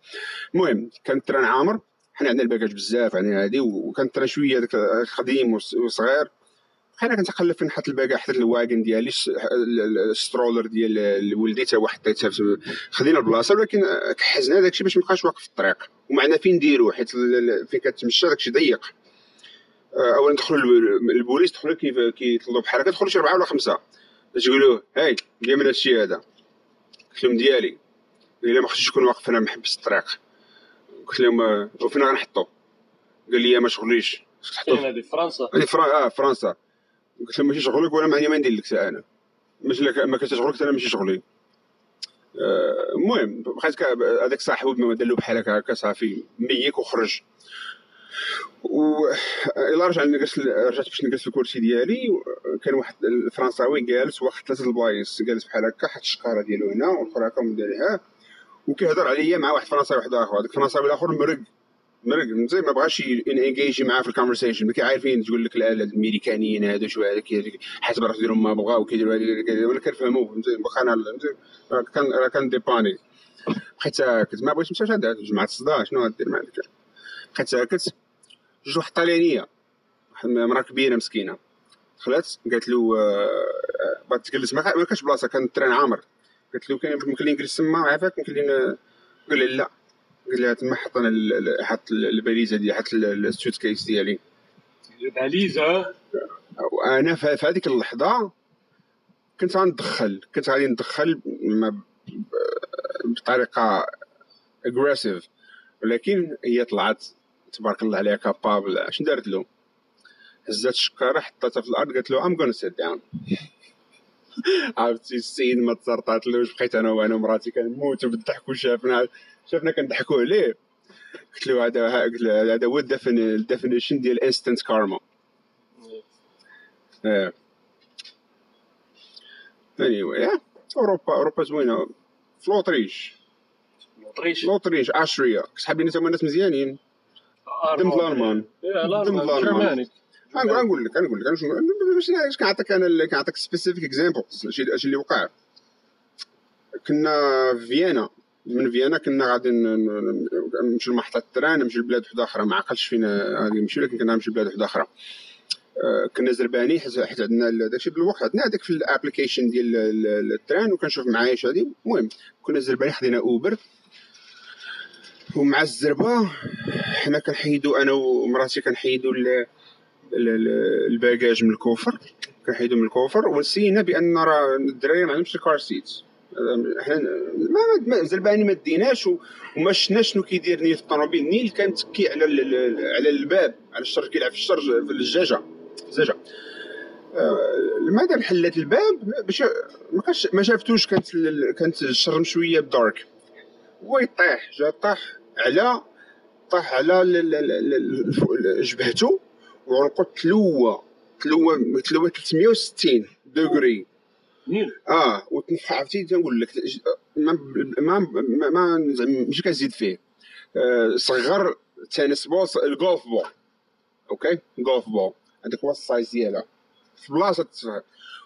المهم كان ال train عامر. حنا عندنا ال baggage بزاف يعني هذه وكان ال train شوية داك قديم وص- وصغير. بقينا كنتقلب فين؟ نحط ال baggage حطيت ال wagon ديالي الس- ال- ال- ال stroller ديال ولدي تا حطيتها خدينا البلاصة. ولكن كحزنا داكشي باش مابقاش واقف في الطريق ومعنا فين نديرو حيت فين كتمشى داكشي ضيق. آه، اولا دخلوا ال- البوليس دخلوا كيف هكا. دخلوا شي أربعة ولا خمسة. باش يقولوا هاي ديال من هادشي هذا. قلت لهم ديالي. الا ما خصنيش نكون واقف أنا محبس الطريق. قلت لهم آه، وفين غنحطو. قال لي ما شغليش. هذه في فرنسا؟ هذه فرا... آه فرنسا. قلت لهم ماشي شغلك وأنا معني ما ندير لك أنا. ماشي لك ما كانش شغلك أنا ماشي شغلي. آه، المهم بقيت كا- هذاك صاحب ما دار له بحال هكا صافي ميك وخرج. و إلا رجع نجلس رجعت باش نجلس الكرسي ديالي كان واحد الفرنساوي جالس واحد ثلاثة البلايص جالس بحال هكا حط الشقارة ديالو هنا والآخر هكا من دارها وكيهضر عليا مع واحد فرنساوي واحد آخر. هذاك الفرنساوي الآخر مرق مرق زي ما بغاش ي engage معاه في ال conversation ما كيعرفين تقول لك لا لا الامريكانيين هادو شو هذا حسب يديروا ما بغاو كيديروا كيديروا- ولا كنفهموا واخا أنا كان كان ديباني. ساكت. ما بغيتش نمشي هذا جماعة الصداع. شنو غدير مع هذاك بقيت ساكت جوج واحد الطليانيه واحد امراه كبيرة مسكينة. دخلت قالت له آه، آه، بغات تجلس ما كانش بلاصة كان ال train عامر. قالت له كاين ممكن لي نجلس تما عافاك ممكن لي قال لي لا. قال لها تما حط أنا حط ال- الباليزة ديالي حط ال- ال suitcase ديالي. الباليزة؟ وأنا في هذيك اللحظة كنت غندخل كنت غادي ندخل بطريقة aggressive ولكن هي طلعت. تبارك الله عليها capable اش دارت له؟ هزات الشكاره حطتها في الأرض قالت له I'm gonna sit down عرفتي السيد ما تسرطاتلوش بقيت أنا وأنا ومراتي كنموتوا بالضحك وشافنا شافنا كنضحكوا عليه. قلت له هذا قلت له هذا هو ال definition ديال instant karma إيه. Anyway yeah. أوروبا أوروبا زوينة. في L'Autriche L'Autriche L'Autriche Austria صحابي ناس هما ناس مزيانين. دم الالمان دم الالمان غنقول لك غنقول لك. شنو- باش كنعطيك أنا كنعطيك specific examples شي شي اللي وقع. كنا في فيينا. من فيينا كنا غادي ن- ن- نمشيو لمحطة ال train نمشيو لبلاد وحدة أخرى. ما عقلتش فين غادي نمشيو لكن كنا نمشيو لبلاد وحدة أخرى. آه، كنا زربانين حيت عندنا داكشي بالوقت عندنا هذاك في ال application ديال ال- ال- ال train وكنشوف معايش هذه. المهم كنا زربانين خدينا Uber ومع الزربه حنا كنحيدو أنا ومراتي كنحيدو ال- ال- ال- ال baggage من ال coffre. كنحيدو من ال coffre. ونسينا بأن راه الدراري ما عندهمش ال car seat حنا ما زرباني ما ديناش وما شفناش شنو كيدير نيل في الطوموبيل. نيل كان متكي على على الباب على السرجم كيلعب في السرجم في الزجاجة. الزجاجه المدام حلت الباب؟ باش ما كانش ما شافتوش. كانت كانت السرجم شوية ب dark. هو يطيح جا طاح على طاح على جبهته وعنقه تلوى تلوى تلوى 360 degree آه وتنفع عرفتي تنقول لك ما ما ما, زعما ماشي كنزيد فيه. آه صغر tennis ball ال golf ball. OK؟ golf ball. هذاك هو ال size ديالها. في بلاصة.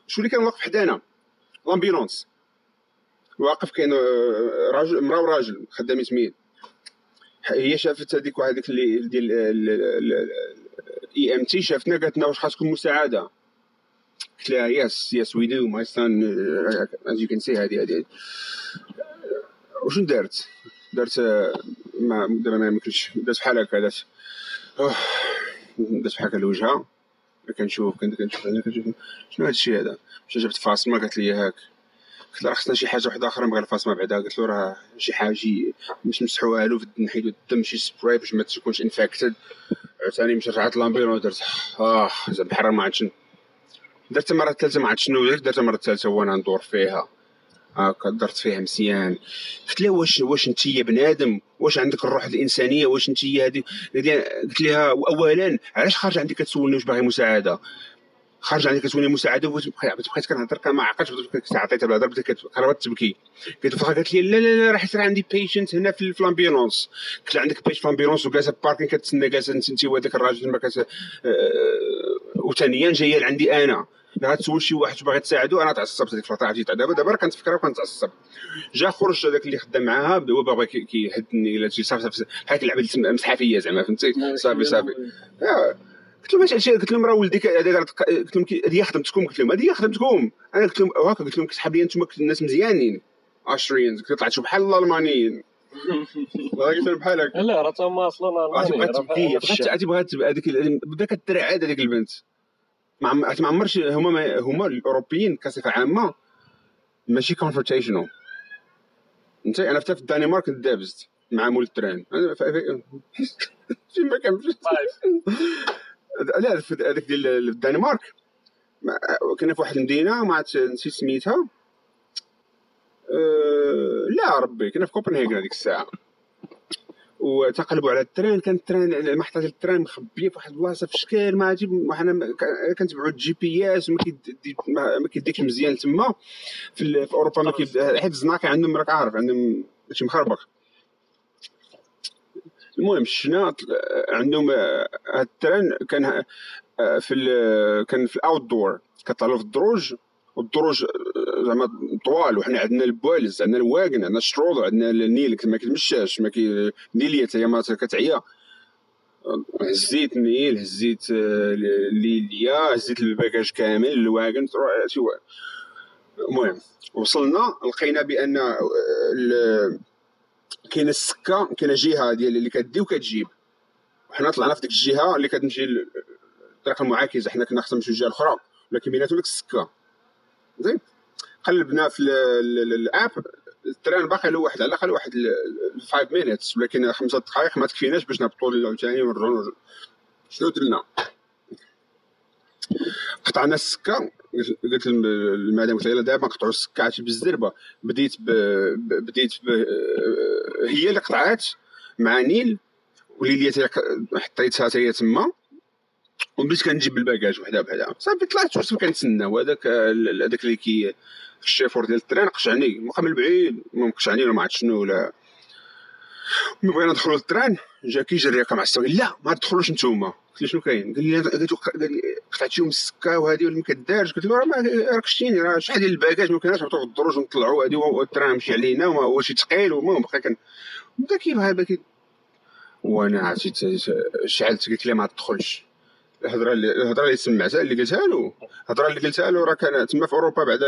شو اللي كان واقف حدانا؟ l'ambulance واقف كاين آه، راجل امراه وراجل خدامين سميت هي شافت هذيك وهذيك اللي ديال EMT شافتنا قالت لنا واش خاصكم مساعدة؟ قلت لها yes yes we do my son as you can see هذه هذه وشنو دارت؟ دارت آه، ما دابا ما يمكنش. دارت بحال هكا دارت أوه، دارت بحال هكا لوجهها كنشوف كنشوف كنشوف شنو هذا الشيء هذا؟ ماشي فاصمة؟ قالت لي هاك. قلت لها خصنا شي حاجة واحدة أخرى من غير فاصمة بعدا قلت له راه شي حاجة باش نمسحوها له نحيدو الدم شي سبراي باش ما تكونش انفكتد عاوتاني مشيت رجعت لامبيرون درت آه زعما بحال ما شنو درت المره الثالثة ما عرفت شنو درت درت المره الثالثة وأنا ندور فيها. هاكا درت فيها مزيان. قلت لها واش واش أنت يا بنادم؟ واش عندك الروح الإنسانية؟ واش أنت هذه قلت لها اولا علاش خارج عندك كتسولني واش باغي مساعدة؟ خارج عندك كتولي مساعدة بقيت كنهضر ما عقلتش عطيتها بالهضره بدات قربت تبكي. فخا قالت لي لا لا لا راه حيت راه عندي patient هنا في ال ambulance قلت لها عندك بيش في ال ambulance وجالسة في parking كتسنى جالسة انت وهذاك الراجل ما كت وثانيا جاية لعندي أنا. لا غتسول شي واحد باغي تساعدو أنا تعصبت هذيك الفترة عرفتي دابا دابا راه كنتفكر وكنتعصب جا خرج هذاك اللي خدام معاها هو باغي كي- كيهدني ولا شي صافي صافي بحال مسحه فيا زعما فهمتي؟ صافي صافي. آه. قلت لهم ماشي قلت لهم راه ولدي قلت لهم هذه خدمتكم قلت لهم هذه خدمتكم أنا قلت لهم هكا قلت لهم كتحاب لي أنتم الناس مزيانين. قلت طلعتوا بحال الألمانيين. قلت لهم بحال هكا. لا راه تما أصلا راه تبكي بغات تبقى هذيك بدا كترعد هذيك البنت. ما عم- ما عمرش هما ما هما الأوروبيين كصفه عامة ماشي confrontational أنت أنا حتى في الدنمارك دابزت مع مول ال train. فين ما طيب لا هذاك ديال الدنمارك. ما- كنا في واحد المدينة ما نسيت سميتها. أه لا ربي كنا في كوبنهاجن هذيك الساعة. وتقلبوا على ال train كان ال train محطه ديال ال train مخبية في واحد البلاصة في شكال ما عجيب وحنا كنتبعوا ال GPS ما كيديكش مزيان تما. في, في أوروبا ما حيت الزناقي عندهم راك عارف عندهم شي مخربق. المهم شفنا عندهم آه، هاد التران كان آه، في ال- كان في الاوت دور كطلعوا في الدروج والدروج آه، زعما طوال وحنا عندنا البوالز عندنا الواغن عندنا الشروط عندنا النيل ما كيتمشاش ما كي هي ما كتعيا. هزيت النيل هزيت ليليا هزيت الباكاج كامل وا- المهم وصلنا لقينا بأن كاينة السكة كاينة جهة ديال اللي كدي وكتجيب. وحنا طلعنا في ديك الجهة اللي كتمشي الطريق المعاكسة. حنا كنا خصنا نمشيو الجهه الأخرى ولكن بيناتهم ديك السكة. زين. قلبنا في ال- ال- ال- ال app. ال train باقي له واحد على الأقل واحد 5 minutes ولكن خمسة دقائق ما تكفيناش باش نهبطوا عاوتاني ونرجعوا شنو درنا؟ قطعنا السكة. قلت- للمدام قلت لها دابا نقطعوا السكه عرفتي بالزربة. بديت ب... بديت ب... هي اللي قطعات مع نيل وليليا حطيتها حتى هي تما وبديت كنجيب بال bagage وحدة بحدا صافي طلعت وصلت كنتسنى وهذاك ال- هذاك اللي كي الشيفور ديال ال train قشعني مقام بعيد المهم قشعني ولا ما عرفت شنو ولا ملي بغينا ندخلوا لل train جا كيجري مع السواق لا ما تدخلوش نتوما قلت له شنو كاين؟ قال لي قال لي قطعتيهم السكه وهذه ولا ما كدارش؟ قلت له راه ما- راك شتيني راه شحال ديال ال bagage ما كناش نهبطوا في الدروج ونطلعوا هذه وال train مشي علينا وما- هو شي ثقيل المهم بقى كان بدا كيبها بكي وأنا عرفتي شعلت قلت له ما تدخلش. الهضرة اللي الهضرة اللي سمعتها اللي قلتها له. الهضرة اللي قلتها له راه كان تما في أوروبا بعدا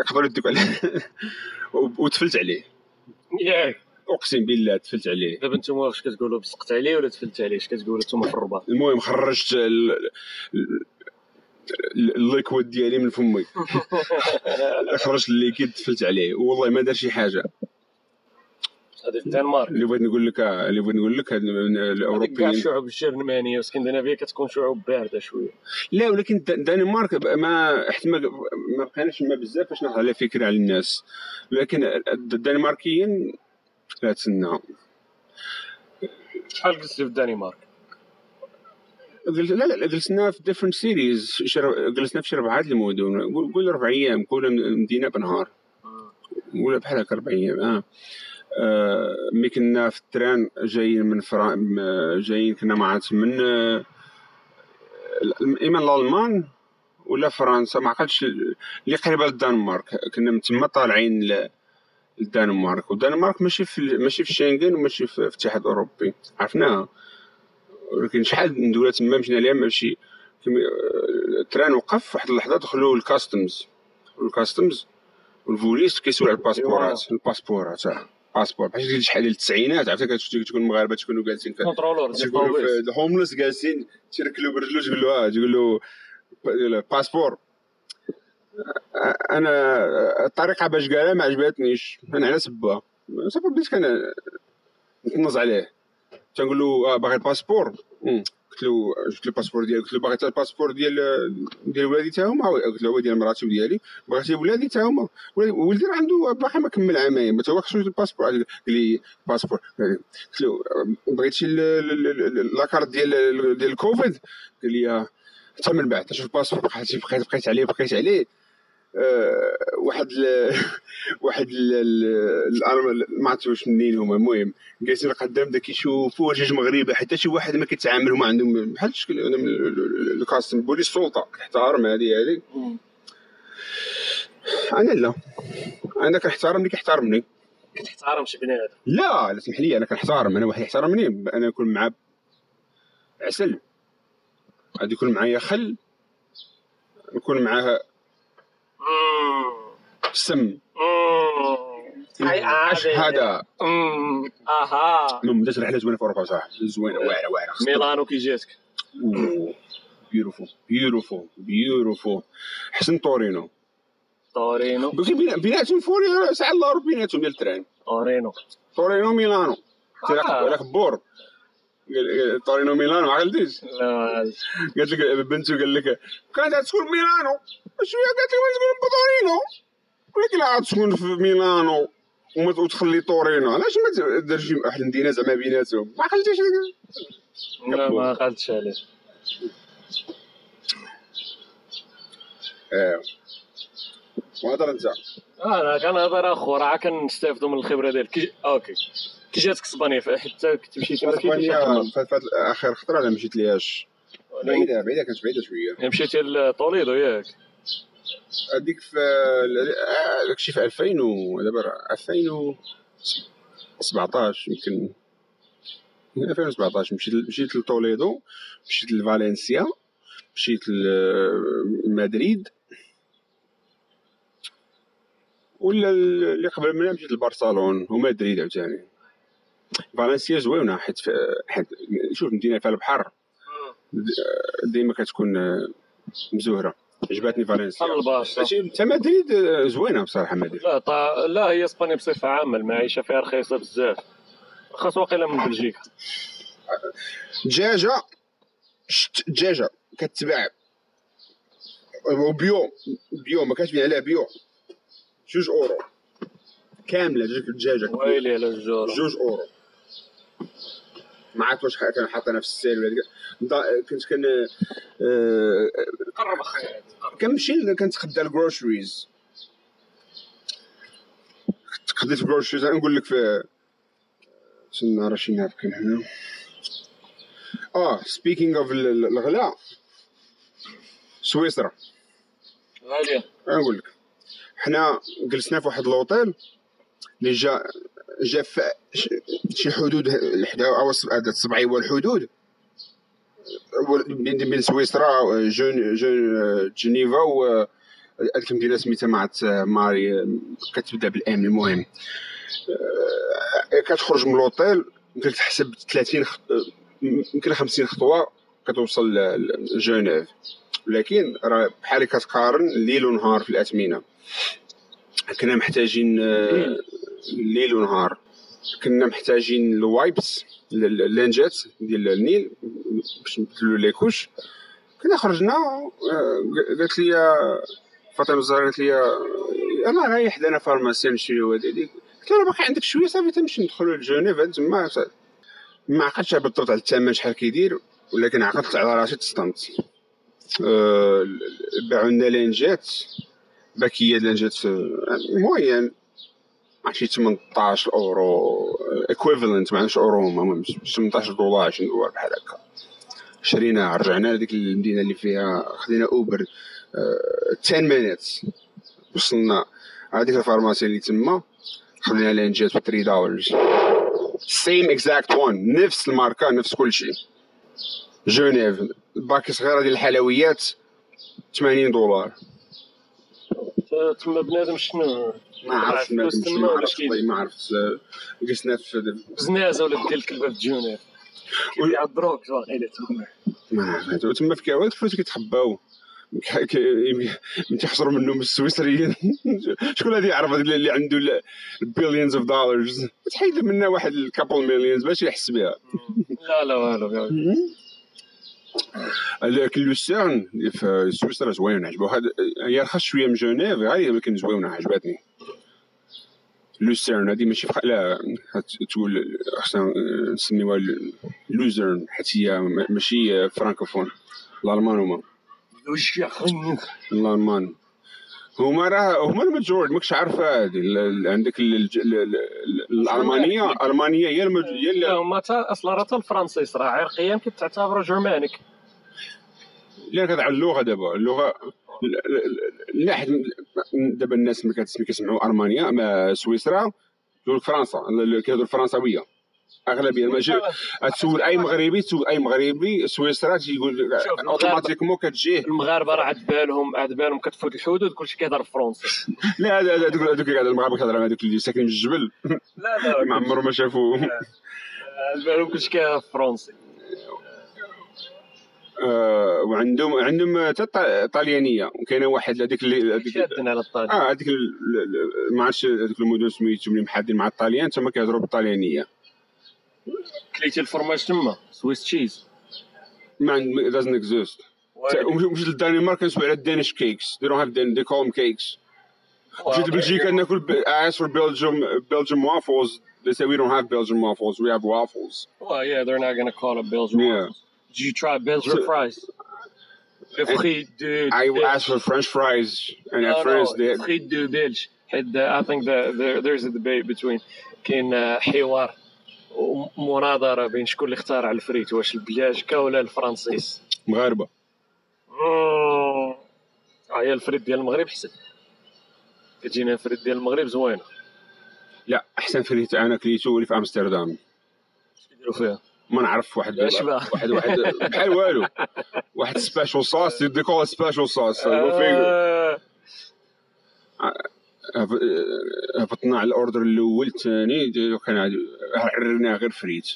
يقدروا يديك عليه وتفلت عليه. ياك. اقسم بالله تفلت عليه. دابا نتوما واش كتقولوا بسقت عليه ولا تفلت عليه؟ اش كتقولوا نتوما في الرباط؟ المهم خرجت ال- ال- ال- ال liquid ديالي من فمي. خرجت ال liquid تفلت عليه. والله ما دار شي حاجة. هذه في الدنمارك اللي بغيت نقول لك اللي بغيت نقول لك هاد ال- هذيك كاع الاوروبيين الشعوب الجرمانيه واسكندنافيه كتكون شعوب باردة شوية. لا ولكن الد- الدنمارك ما احتمال ما بقيناش ما بزاف باش نهضر على فكرة على الناس. لكن الد- الدنماركيين لا تسنى شحال جلست في الدنمارك لا لا جلسنا في different cities جلسنا في شي ربعه المدن. قول قول أربع أيام كل مدينة بنهار. ولا بحال هكا أربع أيام آه. آه، ملي كنا في ال train جايين من فرا جايين كنا ما عرفت من آه، إما الألمان ولا فرنسا ما عقلتش اللي قريبة للدنمارك. كنا من تما طالعين للدنمارك والدنمارك ماشي في ماشي في شنغن وماشي في الاتحاد الأوروبي. عرفناها ولكن شحال من دوله تما مشينا ليها ماشي كم- آه، ال train وقف واحد اللحظة دخلوا ال customs. وال customs والبوليس كيسول على الباسبورات. الباسبورات آه. باسبور. بحال شحال ديال التسعينات؟ عرفتي كتشوف تكون المغاربه تكونوا جالسين في تيقولوا في ال homeless جالسين تيركلوا برجلو تقول له آه تقول له باسبور. أنا الطريقة باش قالها ما عجبتنيش. أنا على سبها صافي بديت كان نتنظ عليه. تنقول له آه باغي الباسبور. قلت له جبت الباسبور ديالي قلت له باغي الباسبور ديال ديال ولادي تا هما. قلت له هو ديال مراتي وديالي بغيتي ولادي تا هما. ولدي راه عنده باقي ما كمل عامين. ما هو خصو الباسبور. قال لي باسبور قلت له بغيتي لاكارت ديال ديال الكوفيد؟ قال لي آه. حتى من بعد. شوف الباسبور. بقيت بقيت بقيت عليه بقيت عليه. آه، واحد ال واحد ال- ال- الأرم- ما عرفت واش منين هما. المهم جالسين قدام دا كيشوفوا جوج مغربه حتى شي واحد ما كيتعامل هما عندهم بحال الشكل ال- الكاستم بوليس السلطه كتحترم هذه هذه أنا لا. أنا كنحترم اللي كيحترمني. كتحترمش بنادم لا لا سمح لي أنا كنحترم. أنا واحد يحترمني أنا نكون معاه عسل. غادي يكون معايا خل نكون معاه. سم. اش هذا. أمم، آها. المهم درت رحله زوينة في اوروبا صراحة زوينة واعرة واعرة. ميلانو كي جاتك بيوتيفول بيوتيفول بيوتيفول حسن تورينو تورينو بيناتهم فوري ساعة الله ربي بيناتهم ديال التران تورينو تورينو ميلانو. آه. خبور قال- تورينو ميلانو ما عقلتيش لا قالت لك بنته قال لك كانت تسكن ميلانو. شوية قالت لك وين تسكن بتورينو ولكن لا تسكن في ميلانو وما وتخلي تورينو علاش ما ديرش واحد المدينة زعما بيناتهم؟ ما عقلتيش لا ما قالتش عليه. آه. وهضر انت. أنا كنهضر اخو راه كنستافدوا من الخبرة ديالك. كي... okay. كي جاتك إسبانيا حتى كنت كيفاش إسبانيا؟ فات اخر خطرة لا مشيت ليهاش بعيدة بعيدة كانت بعيدة شوية. مشيتي لطوليدو ياك. هذيك في آه، داكشي في 2000 و دابا راه 2017 يمكن. 2017 مشيت مشيت لتوليدو مشيت لفالنسيا مشيت لمدريد. ولا اللي قبل منها مشيت لبرشلون ومدريد عاوتاني. فالنسيا زوينة حيت حيت شوف مدينه فيها البحر. ديما كتكون آه، مزوهره عجبتني فالنسيا. ماشي حتى مدريد زوينة بصراحة مدريد لا طا... لا هي إسبانيا بصفة عامة المعيشة فيها رخيصة بزاف. خاص واقيلا من بلجيكا. دجاجه شت دجاجه كتباع bio و bio ما كاتبين عليها bio. جوج أورو. كاملة ديك الدجاجه ويلي على جوج أورو. عرفت واش كان حاطينها في ال sale ولا كنت كان آه، قرب أخي. كنمشي كنتخدى ال groceries خديت الجروسريز نقول لك في تسنى راه شي نابكن هنا. آه سبيكينغ اوف الغلاء. سويسرا. غالية. نقول لك. حنا جلسنا في واحد لوطيل اللي جا جا في شي حدود الحدا أو الس- هذا السبعي هو الحدود هو بين بين سويسرا جون جون جنيفا و هذيك المدينة سميتها ما عرفت ماري كتبدأ بالأم المهم. آه، كتخرج من لوطيل يمكن تحسب 30 خ- يمكن 50 خطوة كتوصل لجنيف لكن راه بحال كتقارن ليل ونهار في الأثمنة. كنا محتاجين آه، ليل ونهار كنا محتاجين الوايبس ال- اللانجات ديال النيل باش نبدلو لي كوش كنا خرجنا آه، قالت لي فاطمة الزهراء قالت لي أنا رايح حدانا pharmacie هادي هادي. قلت لها باقي عندك شوية صافي تمشي ندخلو لجنيف تما. ما عقلتش بالضبط على الثمن شحال كيدير ولكن عقلت على راسي تصدمت آه، باعوا لنا langes paquet langes moyen ماشي 18 أورو equivalent ما عندناش أورو هما المهم 18 دولار 20 دولار بحال هكا. شريناها رجعنا لديك المدينة اللي فيها خدينا أوبر آه، 10 minutes وصلنا هذيك ال pharmacie اللي تما خدينا langes ب 3 دولار same exact one نفس الماركة نفس كل شيء. جنيف paquet صغيرة ديال الحلويات 80 دولار. تما بنادم شنو؟ ما عرفتش ما فلوس تما ما ولا عرفتش؟ ما عرفت آه، جلسنا في بزنازة ولا ديال الكلبة في جونيف كيبيع الدروك واقيلا تما؟ ما عرفت. تما في كاوات الفلوس كيتخباو ك- ك- يمكن تيحصروا منهم السويسريين. شكون اللي يعرف اللي عنده البليونز اوف دولارز تحيد منا واحد الكابل مليونز باش يحس بها. لا لا والو لكن لوسيرن في سويسرا زوينه عجبو هذا هي رخص شوية من جنيف غاليه ولكن زوينة عجبتني لوسيرن هذه ماشي. لا تقول خصنا نسميوها لوزرن حيت هي ماشي فرانكوفون. الألمان هما. خنك الألمان. هما راه هما المجور ماكش عارفة. عندك ال- ال- ال- ال- الالمانيه الألمانية هي. هي لا اللي هما أصلا راه الفرنسيس راه. عرقيا كتعتبروا جرمانيك. اللي كتعلم اللغة دابا. اللغة ال- ال- ال- لا حد دابا الناس اللي كتسمع كيسمعوا المانيا ما سويسرا لك فرنسا. كيهضروا الفرنساويه أغلبية. المجال تسول أي مغربي تسول أي مغربي سويسرا تيقول أوتوماتيكمون كتجيه المغاربة راه عاد بالهم عاد بالهم كتفوت الحدود كلشي كيهضر فرونسي لا هذوك هذوك المغاربة كيهضروا مع هذوك اللي ساكنين في الجبل. لا لا ما عمرهم ما شافوا عاد بالهم كلشي كيهضر فرونسي آه، وعندهم عندهم حتى الط- طاليانيه وكاينة واحد هذيك اللي هذيك شادين على الطالب آه هذيك ما عرفتش هذوك المدن سميتهم اللي محادين مع الطاليان تما كيهضروا بالطاليانيه كليتي الفرماج تما سويس تشيز ما عند doesn't exist مشيت للدنمارك كنسمع على الدانيش كيكس they don't have Dan- they call them cakes مشيت لبلجيكا ناكل ب- I asked for Belgium Belgium waffles they say we don't have Belgian waffles we have waffles Well, yeah, they're not gonna call it Belgian Yeah. waffles. Did you try Belgian So- fries? Le frites de. I de- asked for French fries and No, at first no, they frites de Belge. حيت I think that there, there's a debate between كاين آه، حوار ومناظرة بين شكون اللي اخترع الفريت واش البلاجكا ولا الفرنسيس؟ مغاربة. آه هي الفريت ديال المغرب حسن. كتجينا الفريت ديال المغرب زوينة. لا أحسن فريت أنا كليتو اللي في أمستردام. اش كيديروا فيها؟ ما نعرف واحد؟ واحد واحد بحال والو. واحد سبيشال صوص دي كول سبيشال صوص آه، هبطنا على الأوردر الأول الثاني كان عررنا غير فريت.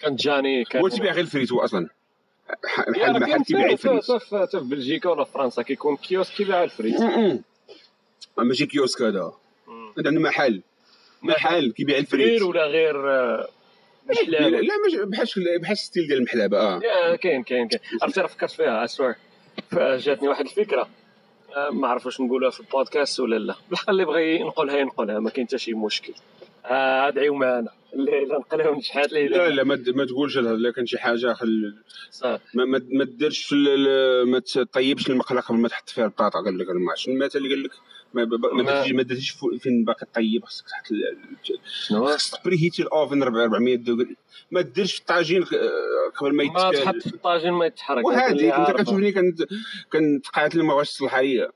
كان جاني كان هو تبيع غير الفريت هو أصلا. بحال محل كيبيع الفريت حتى في بلجيكا ولا في فرنسا كيكون كيوسك كيبيع الفريت. ماشي كيوسك هذا. هذا عنده محل. محل كيبيع الفريت. ولا غير آه، مش لا مش بحال بحال ستيل ديال المحلابة آه. كاين كاين كاين. عرفتي فكرت فيها اسوار جاتني واحد الفكرة. ما عرف واش نقولها في البودكاست ولا لا. بالحق اللي بغى ينقلها ينقلها ما كاين حتى شي مشكل. آه، ادعيو معنا اللي الا نقلها شحال لا لا. ما ما تقولش الا كان شي حاجة خل ما ما, ما ديرش ما تطيبش المقله قبل ما تحط فيها البطاطا قال لك عرفتش المثل قال لك؟ ما ما- درتيش فين باقي طيب خصك تحط خصك ت preheat ي ال oven 400 degree ما ديرش في الطاجين آه، قبل ما ما تحط في الطاجين ما يتحرك وهذيك انت. كتشوفني كنت كنتقاتل ما بغاش تصلح عليا.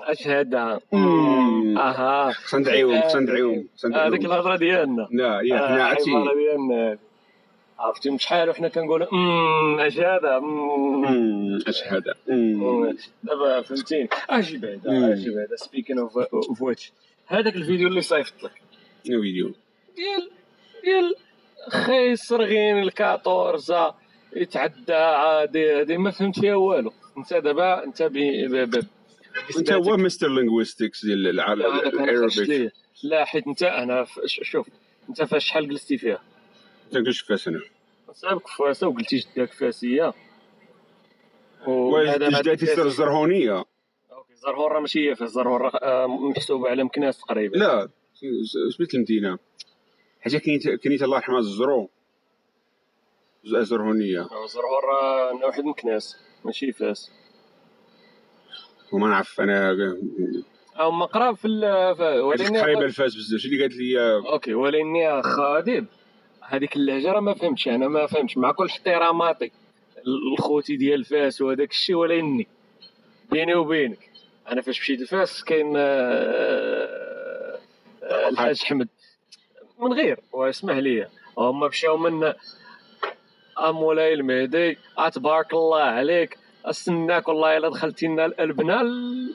اش هذا. أها. خصنا ندعيوهم خصنا ندعيوهم خصنا هذيك الهضرة ديالنا. لا يا آه، عرفتي عرفتي؟ شحال وحنا كنقول امم اش هذا؟ مم. مم، اش هذا. دابا فهمتيني؟ أجي بعدا. أجي بعدا. speaking of which هذاك الفيديو اللي صيفط لك. فيديو؟ ديال ديال خي صرغين الكاطورزا يتعدى عادي هادي. ما فهمت فيها والو. انت دابا انت ب انت هو master linguistics ديال العرب لا، هذاك أنا خرجت ال Arabic ليه. لا حيت انت ش- شوف انت فاش شحال جلستي فيها؟ انت كنت فاس أنا سابك فاسه وقلتي جداك فاسيه واش جداتي سر الزرهونيه أوكي الزرهور راه ماشي هي فاس الزرهور راه آه، محسوبة على مكناس تقريبا لا سميت المدينة؟ حاجة كنيت كنيت الله يرحمها الزرو. الزرهونيه الزرهور راه أنا واحد مكناس ماشي فاس. وما نعرف أنا هما قراب في ال- في- ولكن قريبة الفاس بزاف. شي اللي قالت لي؟ okay ولكني خادم. هذيك اللهجة راه ما فهمتش أنا ما فهمتش مع كل احتراماتي الخوتي ديال فاس وهذاك الشيء ولكني بيني وبينك أنا فاش مشيت لفاس كاين آه، آه، الحاج حمد. من غير واسمح لي. هما مشاو من مولاي المهدي تبارك الله عليك أستناك والله إلا دخلتي لنا البنا ال-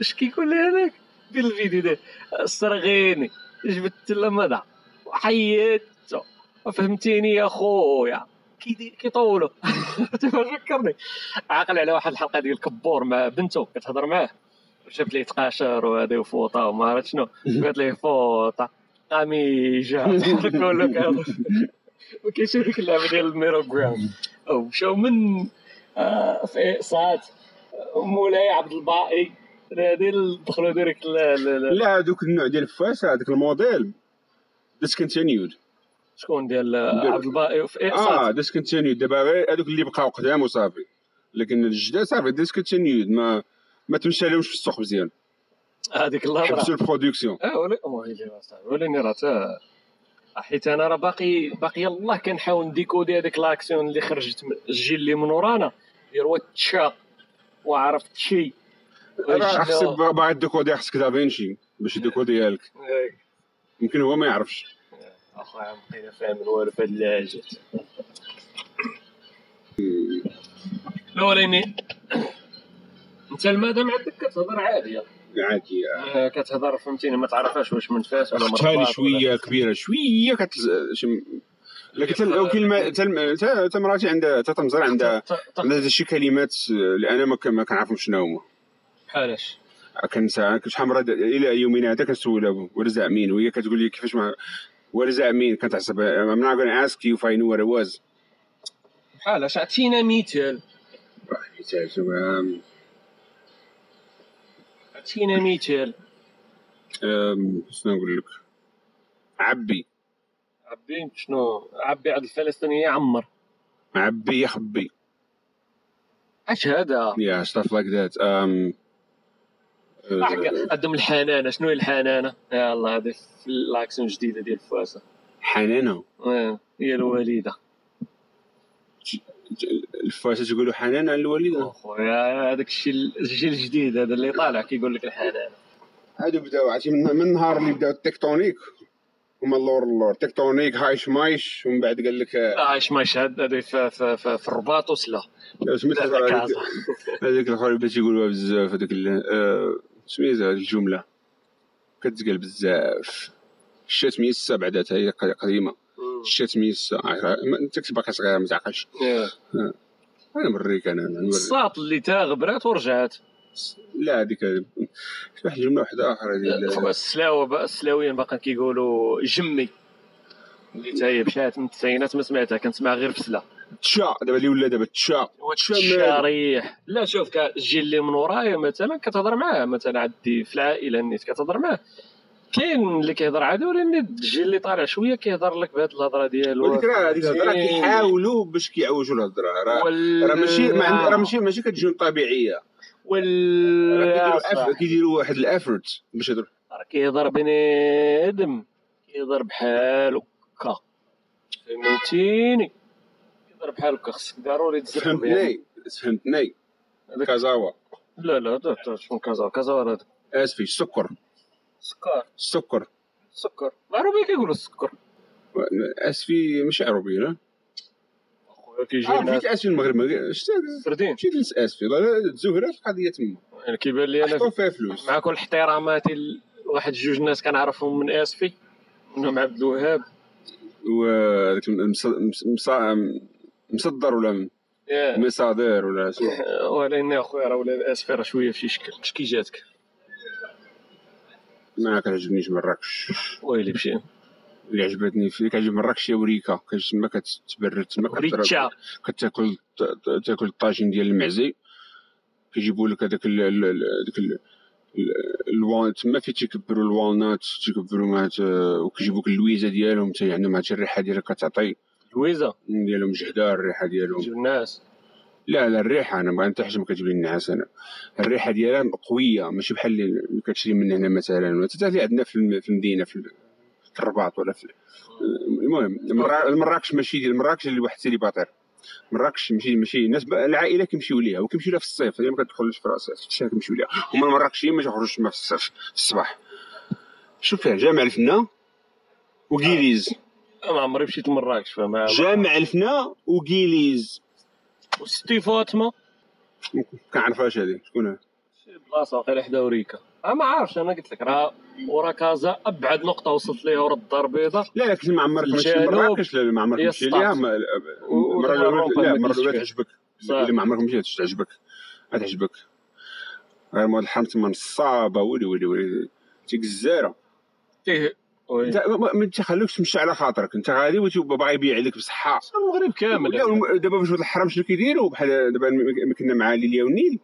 اش كيقول لي هذاك؟ دير الفيديو ده. صرغيني جبت له مدى وحيدته فهمتيني يا خويا. كيطولوا تفكرني. عاقل على واحد الحلقة ديال كبور مع بنته. كتهضر معاه. شافت ليه تقاشر وهذا وفوطة وما عرفت شنو. قالت ليه فوطة. قميجة. تحركوا له كذا وكيشوف ديك اللعبة ديال ال merry-go-round أو مشاو من آه، في ساعات مولاي عبد الباقي. هذه دخلوا direct لا لا هذوك النوع ديال الفاس هذاك الموديل. discontinued شكون ديال عبد الباقي؟ في آه ساعات discontinued دابا غير هذوك اللي بقاو قدام وصافي. لكن الجداد صافي discontinued ما ما تمشى لهمش في السوق مزيان. هذيك اللحظه حبسوا ال production آه ولا أصاحبي، ولاني راه تا حيت أنا راه باقي باقي يلاه كنحاول نديكودي هذيك لاكسيون اللي خرجت من الجيل اللي من ورانا. ديال واتشا وعرفت شي. خصك باغي ديكودي خصك دافينشي باش يديكوديها لك. يمكن هو ما يعرفش. أخويا بقينا فاهمين والو في هاد اللهجات الاولاني انت المدام عندك كتهضر عاديه عادي. آه، كتهضر فهمتيني ما تعرفهاش واش من فاس ولا مرباط شوية ولا- كبيرة شوية كتل... شم... لكن تل... كلمه تل... تا- مراتي عندها تا تمزر عندها عندها شي كلمات اللي أنا ما, كنعرفهم شنو هما. بحالاش كنسى شحال إلى يومنا هذا كنسولها ورزع مين وهي كتقول لي كيفاش ما ورزع مين كنتعصب I'm not gonna ask you if I knew what it was. بحالاش عطينا مثال أم، عطينا مثال أم، شنو نقول لك؟ عبي. عبي؟ شنو؟ عبي عند الفلسطينيه عمر عبي يخبي اش هذا yeah stuff like that. um, uh, قدم الحنانة. شنو هي الحنانة؟ يلا هذه في الأكسون الجديدة ديال فاسا حنانة؟ آه، هي الوالده الفاسة تقولوا حنان على الوالده خويا هذاك الشيء الجيل الجديد هذا اللي طالع كيقول لك الحنانة. هادو بداو عرفتي من من النهار اللي بداو التكتونيك هما اللور اللور تكتونيك هايش مايش ومن بعد قال لك آه، لا عايش ما يشهد هذه في, في, في, في الرباط وسلا. سميت. هذيك- هذيك الآخر اللي بدات يقولوها بزاف هذيك آه، سميتها هذيك الجملة كتقال بزاف. الشات ميسا بعدا هي قديمة. الشات عا- ما- أنت كنت باقي صغير ما تعقلش. إيه. أنا مريك أنا أنا. الساط اللي تا غبرات ورجعت لا هذيك واحد جملة واحدة أخرى ديال خويا السلاوه بقى السلاويين باقا كيقولوا جمي. اللي تا هي مشات من التسعينات ما سمعتها كنسمع غير في سلا تشا دابا اللي ولا دابا تشا. الشريح لا شوف الجيل اللي من ورايا مثلا كتهضر معاه مثلا عندي في العائلة نيت كتهضر معاه. كاين اللي كيهضر عادي ولكن الجيل اللي طالع شوية كيهضر لك بهاد الهضرة ديالو. ولكن راه هذيك الهضرة كيحاولوا باش كيعوجوا الهضرة. راه راه ماشي ما عند- راه ماشي ماشي كتجيهم طبيعية. راه كيديروا واحد الافورت باش يهضروا. راه كيهضر بنادم كيهضر بحال هكا. فهمتيني؟ كيهضر بحال هكا خصك ضروري تزرب فهمتني. فهمتني. كازاوا. لا لا دا- دا- شنو كازا كازا هذا. آسفي السكر سكر. السكر سكر. العربي كيقولوا السكر آسفي ماشي عربي لا أخويا كيجي آه الناس آسفي المغرب شتا مشيت لاسفي لا لا الزهره القضية تما. يعني كيبان لي أنا حطوا فيها فلوس. مع كل احتراماتي واحد جوج ناس كنعرفهم من آسفي منهم عبد الوهاب. وهذاك مصدر ولا يا مصادر ولا شنو ولكن اخويا راه ولا اسفي راه شوية في شي شكل. اش كي جاتك؟ ما كتعجبنيش مراكش ويلي بشي. اللي عجبتني في كتعجب مراكش هي وريكا. كاش تما كتبرد تما كتاكل ت- تاكل الطاجين ديال المعزي. كيجيبوا لك هذاك ال- ال- ال- هذاك ال- ال- الوال تما فين تيكبروا الوالنات تيكبروا مع لك اللويزة ديالهم. حتى عندهم هاد الريحة ديالها كتعطي. لويزا ديالهم جهده الريحة ديالهم. جيب الناس. لا لا الريحة أنا ما ما كتجيب لي النعاس أنا. الريحة ديالها قوية ماشي بحال اللي كتشري من هنا مثلا ولا حتى اللي عندنا في الم- في المدينة في ال- في الرباط ولا في المهم مرا- مراكش ماشي ديال مراكش اللي واحد célibataire مراكش ماشي ماشي الناس العائلة كيمشيو ليها وكيمشيو لها في الصيف هي ما كتدخلش في راسها في الشتاء كيمشيو ليها. هما المراكشيين ما يخرجوش تما في الصيف في الصباح. شوف فيها جامع الفنا وكيليز ما عمري مشيت لمراكش فما جامع الفنا وكيليز وستي فاطمة. كنعرفهاش هذه؟ شكون شي بلاصة واقيلا حدا وريكا. أنا ما عارفش أنا قلت لك راه ورا كازا أبعد نقطة وصلت ليها ورا الدار البيضاء. لا لكن ما عمرك مشيت لمراكش لا ما عمرك هي مشيت. ليها المره الأولى لا ما المره الأولى. تعجبك. الا ما عمرك مشيتش تعجبك غتعجبك غير مواد الحرم تما نصابه ولي ولي ولي. تيك الزاره. انت ما تخلوكش تمشي على خاطرك انت غادي وتبقى باغي يبيع لك بصحه المغرب كامل دابا باش الحرم شنو كيديروا بحال دابا كنا مع ليليا والنيل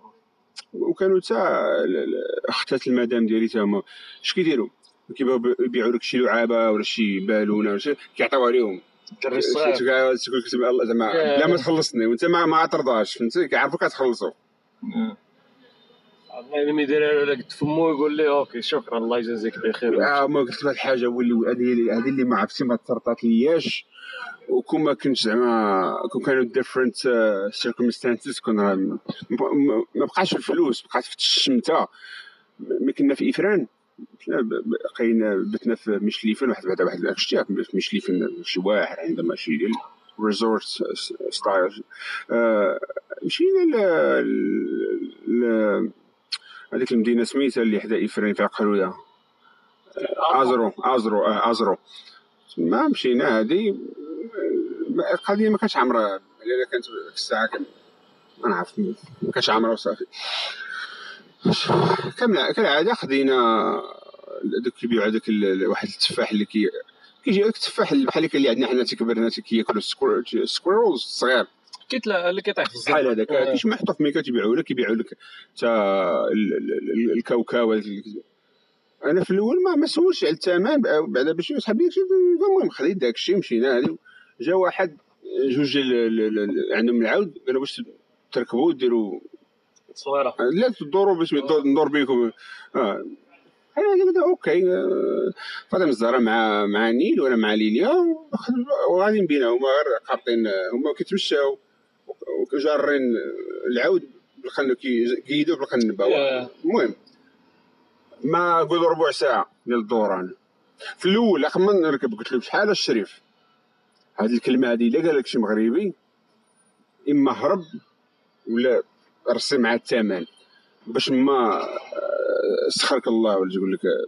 وكانوا ال- اختات المدام ديالي تا هما اش كيديروا كيبغيو يبيعوا لك شي لعابه ولا شي بالونه ولا شي كيعطيوها لهم الدري الصغير تقول زعما. لا ما تخلصني وانت ما ما ترضاش فهمتي كيعرفوك كتخلصوا ما يدير قد فمو يقول لي okay شكرا الله يجازيك بخير آه ما قلت لك الحاجة هو اللي هذه هذه اللي ما عرفتي ما ترطات لياش وكون ما كنت زعما كون كانوا different circumstances م- ما بقاش الفلوس بقات في الشمتة. ملي كنا في إفران. لقينا بتنا في مشليفن واحد بعدا واحد شتي في مشليفن شي واحد عندما ماشي ديال resort style آه، مشينا ل- هذيك المدينة سميتها اللي حدا إفران فيها قرويه أزرو أزرو آه أزرو. ما مشينا هادي القضية ما كانتش عامرة. إلا كانت ديك الساعة كان ما نعرف ما كانتش عامرة وصافي. كمل- كالعاده خدينا دوك كيبيعوا هذاك واحد التفاح اللي كي كيجي التفاح اللي بحال هكا اللي عندنا حنا تيكبرنا كياكلوا ال squirrels الصغير كيطلع اللي كيطيح في الزنقه بحال هذاك. آه. كيش محطوط في ميكا تيبيعوا لك كيبيعوا لك ال- الكاوكاو أنا في الأول ما ما سولتش على الثمن بعدا باش لي المهم خديت داك الشيء مشينا هذه جا واحد جوج عندهم العود قالوا باش تركبوا ديروا تصويره لا تدوروا باش ندور بيكم آه. أنا قلت okay آه، فاطمة الزهراء مع مع نيل وأنا مع ليليا وغاديين بينا هما غير قابطين هما كيتمشاو. وجارين العود بالقن كيدو بالقنب آه. المهم ما قول ربع ساعة ديال الدوران في الأول ما نركب قلت له شحال الشريف؟ هذه الكلمة هذه الا قال لك شي مغربي؟ إما هرب ولا رسي مع الثمن. باش ما آه، سخرك الله ولا لك آه،